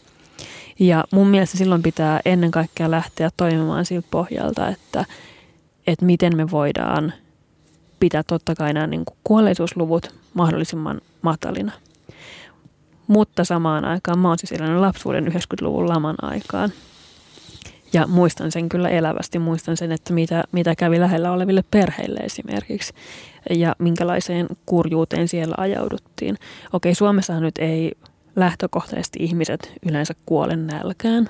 Ja mun mielestä silloin pitää ennen kaikkea lähteä toimimaan siltä pohjalta, että, että miten me voidaan pitää totta kai nämä niin kuolleisuusluvut mahdollisimman matalina. Mutta samaan aikaan mä oon siis elänyt lapsuuden 90-luvun laman aikaan. Ja muistan sen kyllä elävästi. Muistan sen, että mitä, mitä kävi lähellä oleville perheille esimerkiksi ja minkälaiseen kurjuuteen siellä ajauduttiin. Okei, Suomessahan nyt ei lähtökohtaisesti ihmiset yleensä kuole nälkään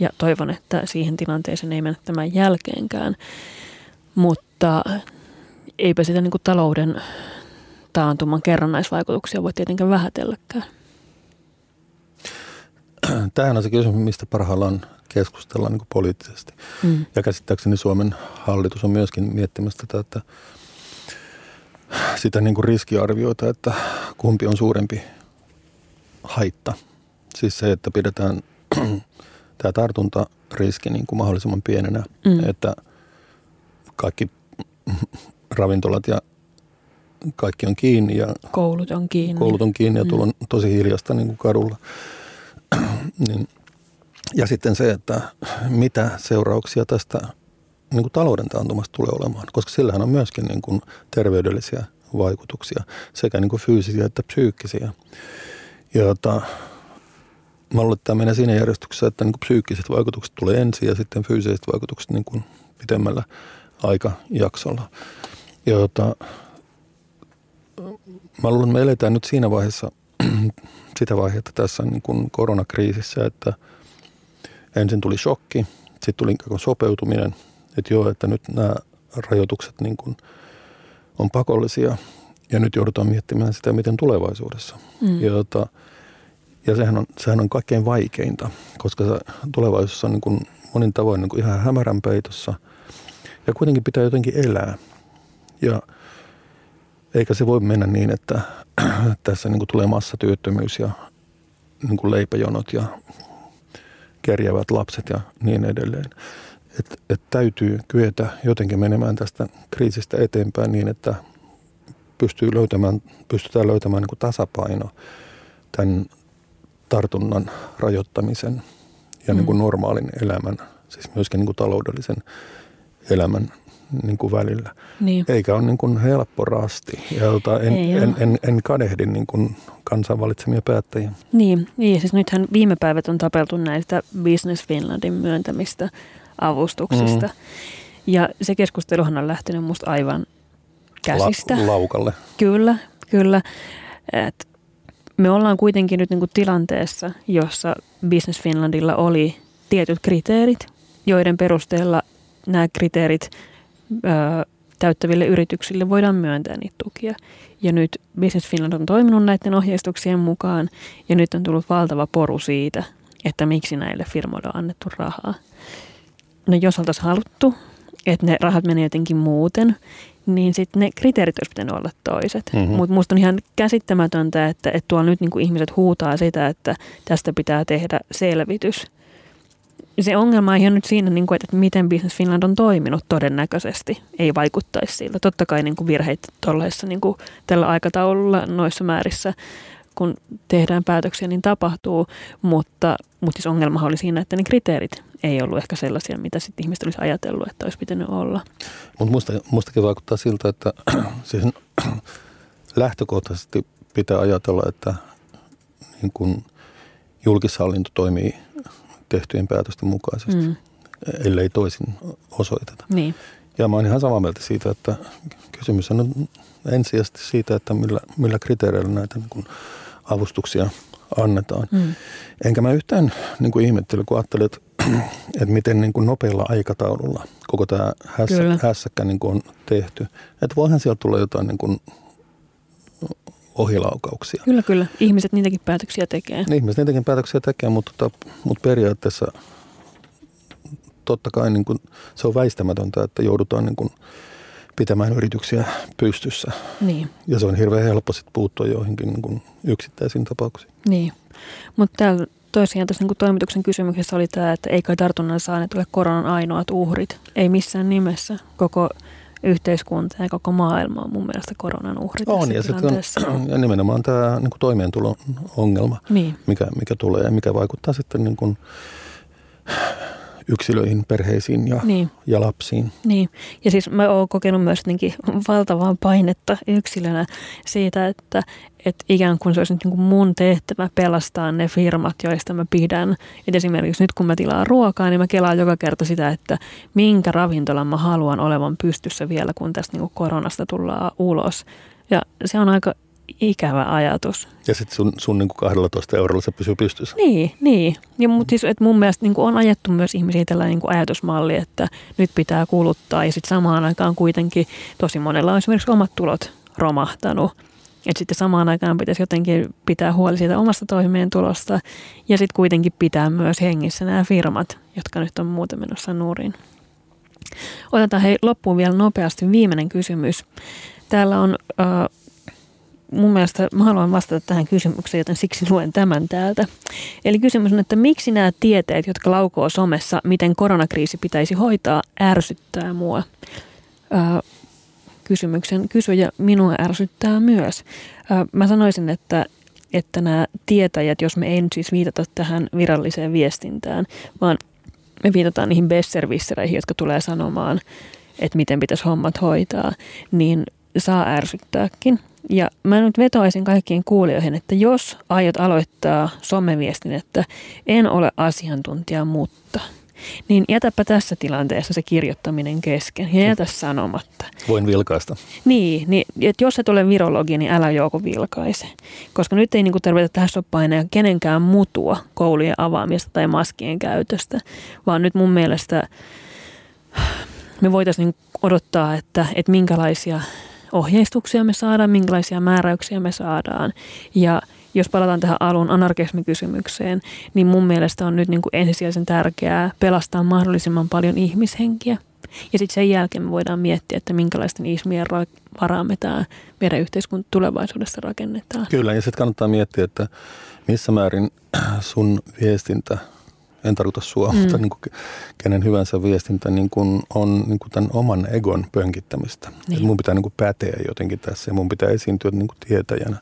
ja toivon, että siihen tilanteeseen ei mennä tämän jälkeenkään. Mutta eipä sitä niin kuin talouden taantuman kerrannaisvaikutuksia voi tietenkään vähätelläkään. Tämähän on se kysymys, mistä parhaillaan keskustellaan niin poliittisesti. Mm. Ja käsittääkseni Suomen hallitus on myöskin miettimässä tätä, että sitä niin kuin riskiarvioita, että kumpi on suurempi haitta. Siis se, että pidetään tämä tartuntariski niin kuin mahdollisimman pienenä, mm. että kaikki ravintolat ja kaikki on kiinni. Ja koulut on kiinni. Koulut on kiinni ja tuolla on tosi hiljasta niin kuin kadulla. niin, ja sitten se, että mitä seurauksia tästä niin kuin talouden taantumasta tulee olemaan, koska sillähän on myöskin niin kuin terveydellisiä vaikutuksia, sekä niin kuin fyysisiä että psyykkisiä. Ja jota, mä luulen, että tämä menee siinä järjestyksessä, että niin kuin psyykkiset vaikutukset tulee ensin ja sitten fyysiset vaikutukset niin kuin pitemmällä aikajaksolla. Ja jota, mä luulen, että me eletään nyt siinä vaiheessa sitä vaihetta tässä niin kuin koronakriisissä, että ensin tuli shokki, sitten tuli sopeutuminen – että joo, että nyt nämä rajoitukset niin kuin on pakollisia ja nyt joudutaan miettimään sitä, miten tulevaisuudessa. Mm. Ja, jota, ja sehän, on, sehän on kaikkein vaikeinta, koska se tulevaisuus on niin kuin monin tavoin niin kuin ihan hämärän peitossa ja kuitenkin pitää jotenkin elää. Ja eikä se voi mennä niin, että tässä niin kuin tulee massatyöttömyys ja niin kuin leipäjonot ja kerjävät lapset ja niin edelleen että et täytyy kyetä jotenkin menemään tästä kriisistä eteenpäin niin, että pystyy löytämään, pystytään löytämään niin tasapaino tämän tartunnan rajoittamisen ja mm. niin kuin normaalin elämän, siis myöskin niin kuin taloudellisen elämän niin kuin välillä. Niin. Eikä ole niin kuin helppo rasti. Ja jota en, en, en, en kadehdi niin kuin kansan valitsemia päättäjiä. Niin, niin, siis nythän viime päivät on tapeltu näistä Business Finlandin myöntämistä avustuksista. Mm. Ja se keskusteluhan on lähtenyt musta aivan käsistä. La- laukalle. Kyllä, kyllä. Et me ollaan kuitenkin nyt niinku tilanteessa, jossa Business Finlandilla oli tietyt kriteerit, joiden perusteella nämä kriteerit ö, täyttäville yrityksille voidaan myöntää niitä tukia. Ja nyt Business Finland on toiminut näiden ohjeistuksien mukaan ja nyt on tullut valtava poru siitä, että miksi näille firmoille on annettu rahaa. No jos oltaisiin haluttu, että ne rahat menee jotenkin muuten, niin sitten ne kriteerit olisi pitänyt olla toiset. Mhm. Mutta musta on ihan käsittämätöntä, että, että tuolla nyt niinku ihmiset huutaa sitä, että tästä pitää tehdä selvitys. Se ongelma on ihan nyt siinä, niin kuin, että miten Business Finland on toiminut todennäköisesti. Ei vaikuttaisi siltä. Totta kai niin kuin virheitä tuollaisessa niin kuin tällä aikataululla noissa määrissä, kun tehdään päätöksiä, niin tapahtuu. Mutta, mutta siis ongelma oli siinä, että ne kriteerit ei ollut ehkä sellaisia, mitä sitten ihmiset olisi ajatellut, että olisi pitänyt olla. Mutta musta, mustakin vaikuttaa siltä, että siis lähtökohtaisesti pitää ajatella, että niin kun julkishallinto toimii tehtyjen päätösten mukaisesti, Mm, ellei toisin osoiteta. niin, Ja mä oon ihan samaa mieltä siitä, että kysymys on ensisijaisesti siitä, että millä, millä kriteereillä näitä niin kun avustuksia annetaan. mm, Enkä mä yhtään niin kuin ihmettele, kun ajattelin, että, että miten niin kuin nopealla aikataululla koko tämä hässä, Kyllä. hässäkkä niin kuin on tehty. Että voihan sieltä tulla jotain niin kuin ohilaukauksia. kyllä, kyllä. Ihmiset niitäkin päätöksiä tekee. Niin, ihmiset niitäkin päätöksiä tekee, mutta, mutta periaatteessa totta kai niin kuin, se on väistämätöntä, että joudutaan niin kuin pitämään yrityksiä pystyssä. Niin. Ja se on hirveän helppo sitten puuttua joihinkin niin kuin yksittäisiin tapauksiin. Niin, mutta täällä tosiaan tässä niin toimituksen kysymyksessä oli tämä, että ei kai tartunnan saaneet ole koronan ainoat uhrit. Ei missään nimessä. Koko yhteiskunta ja koko maailma on mun mielestä koronan uhri tässä On, ja, sitten on, ja nimenomaan tämä niin kuin toimeentulon ongelma, Niin, mikä, mikä tulee ja mikä vaikuttaa sitten niin kuin yksilöihin, perheisiin ja, niin, ja lapsiin. niin. Ja siis mä oon kokenut myös jotenkin valtavaa painetta yksilönä siitä, että, että ikään kuin se olisi nyt niin kuin mun tehtävä pelastaa ne firmat, joista mä pidän. Et esimerkiksi nyt kun mä tilaan ruokaa, niin mä kelaan joka kerta sitä, että minkä ravintolan mä haluan olevan pystyssä vielä, kun tästä niin kuin koronasta tullaan ulos. Ja se on aika ikävä ajatus. Ja sitten sun, sun niin kuin 12 eurolla se pysyy pystyssä. Niin, niin. Ja mutta siis, että mun mielestä niin on ajettu myös ihmisiä tällainen niin ajatusmalli, että nyt pitää kuluttaa ja sitten samaan aikaan kuitenkin tosi monella on esimerkiksi omat tulot romahtanut. Että sitten samaan aikaan pitäisi jotenkin pitää huoli siitä omasta toimeentulosta ja sitten kuitenkin pitää myös hengissä nämä firmat, jotka nyt on muuten menossa nurin. Otetaan hei loppuun vielä nopeasti viimeinen kysymys. Täällä on äh, mun mielestä, mä haluan vastata tähän kysymykseen, joten siksi luen tämän täältä. Eli kysymys on, että miksi nämä tieteet, jotka laukoo somessa, miten koronakriisi pitäisi hoitaa, ärsyttää mua? Ö, kysymyksen kysyjä minua ärsyttää myös. Ö, mä sanoisin, että että nämä tietäjät, jos me ei nyt siis viitata tähän viralliseen viestintään, vaan me viitataan niihin besservissereihin, jotka tulee sanomaan, että miten pitäisi hommat hoitaa, niin saa ärsyttääkin. Ja mä nyt vetoaisin kaikkiin kuulijoihin, että jos aiot aloittaa someviestin, että en ole asiantuntija, mutta, niin jätäpä tässä tilanteessa se kirjoittaminen kesken ja jätä sanomatta. Voin vilkaista. Niin, niin että jos et ole virologi, niin älä joko vilkaise. Koska nyt ei niinku tarvita tähän soppaineja kenenkään mutua koulujen avaamista tai maskien käytöstä, vaan nyt mun mielestä me voitaisiin niinku odottaa, että, että minkälaisia ohjeistuksia me saadaan, minkälaisia määräyksiä me saadaan. Ja jos palataan tähän alun anarkismikysymykseen, niin mun mielestä on nyt niin kuin ensisijaisen tärkeää pelastaa mahdollisimman paljon ihmishenkiä. Ja sitten sen jälkeen me voidaan miettiä, että minkälaisten ihmien varaan me tämä meidän yhteiskunta tulevaisuudessa rakennetaan. Kyllä, ja sitten kannattaa miettiä, että missä määrin sun viestintä, en tarkoita sua, mm. mutta niin kuin kenen hyvänsä viestintä niin kuin on niin kuin tämän oman egon pönkittämistä. Niin. Et mun pitää niin kuin päteä jotenkin tässä ja mun pitää esiintyä niin kuin tietäjänä.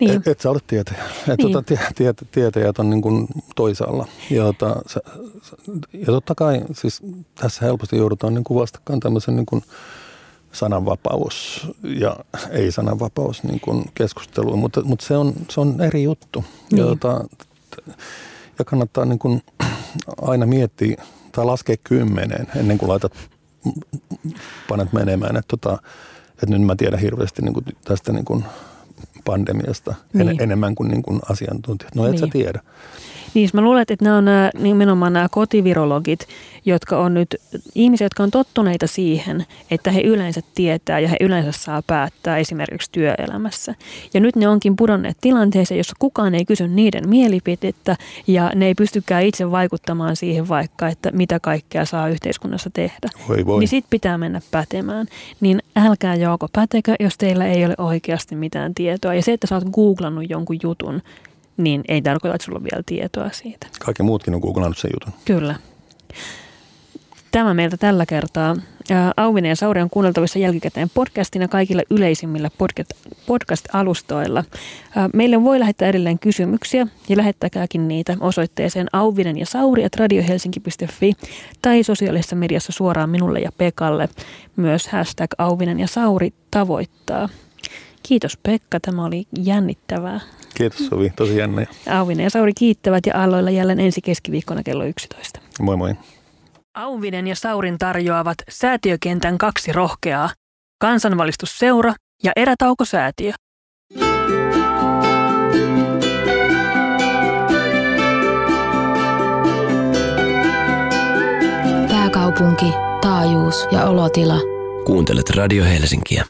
Niin. Et, et sä ole tietäjä. Et niin. tota, tie, tie, tietäjät on niin kuin toisaalla. Ja, tota, se, ja totta kai siis tässä helposti joudutaan niin kuin vastakkain tämmöisen niin kuin sananvapaus ja ei-sananvapaus niin kuin keskusteluun, mutta, mutta se, on, se on eri juttu. Niin. Ja, tota, ja kannattaa niin kuin aina miettiä tai laskea kymmeneen ennen kuin laitat, panet menemään. Että, tota, että nyt mä tiedän hirveästi niin kuin tästä niin kuin pandemiasta niin. en, enemmän kuin, niin kuin asiantuntijat. No et niin. sä tiedä. Niin, mä luulen, että nämä on nämä, nimenomaan nämä kotivirologit, jotka on nyt ihmisiä, jotka on tottuneita siihen, että he yleensä tietää ja he yleensä saa päättää esimerkiksi työelämässä. Ja nyt ne onkin pudonneet tilanteeseen, jossa kukaan ei kysy niiden mielipidettä ja ne ei pystykään itse vaikuttamaan siihen vaikka, että mitä kaikkea saa yhteiskunnassa tehdä. Voi voi. Niin sit pitää mennä pätemään. Niin älkää joko pätekö, jos teillä ei ole oikeasti mitään tietoa. Ja se, että sä oot googlannut jonkun jutun, niin ei tarkoita, että sulla on vielä tietoa siitä. Kaikki muutkin on googlannut sen jutun. Kyllä. Tämä meiltä tällä kertaa. Auvinen ja Sauri on kuunneltavissa jälkikäteen podcastina kaikilla yleisimmillä podcast-alustoilla. Meille voi lähettää edelleen kysymyksiä ja lähettäkääkin niitä osoitteeseen auvinen ja sauri at radiohelsinki.fi tai sosiaalisessa mediassa suoraan minulle ja Pekalle. Myös hashtag auvinen ja sauri tavoittaa. Kiitos Pekka, tämä oli jännittävää. Kiitos Sovi, tosi jännä. Auvinen ja Sauri kiittävät ja aloilla jälleen ensi keskiviikkona kello 11. Moi moi. Auvinen ja Saurin tarjoavat säätiökentän kaksi rohkeaa, kansanvalistusseura ja erätaukosäätiö. Pääkaupunki, taajuus ja olotila. Kuuntelet Radio Helsinkiä.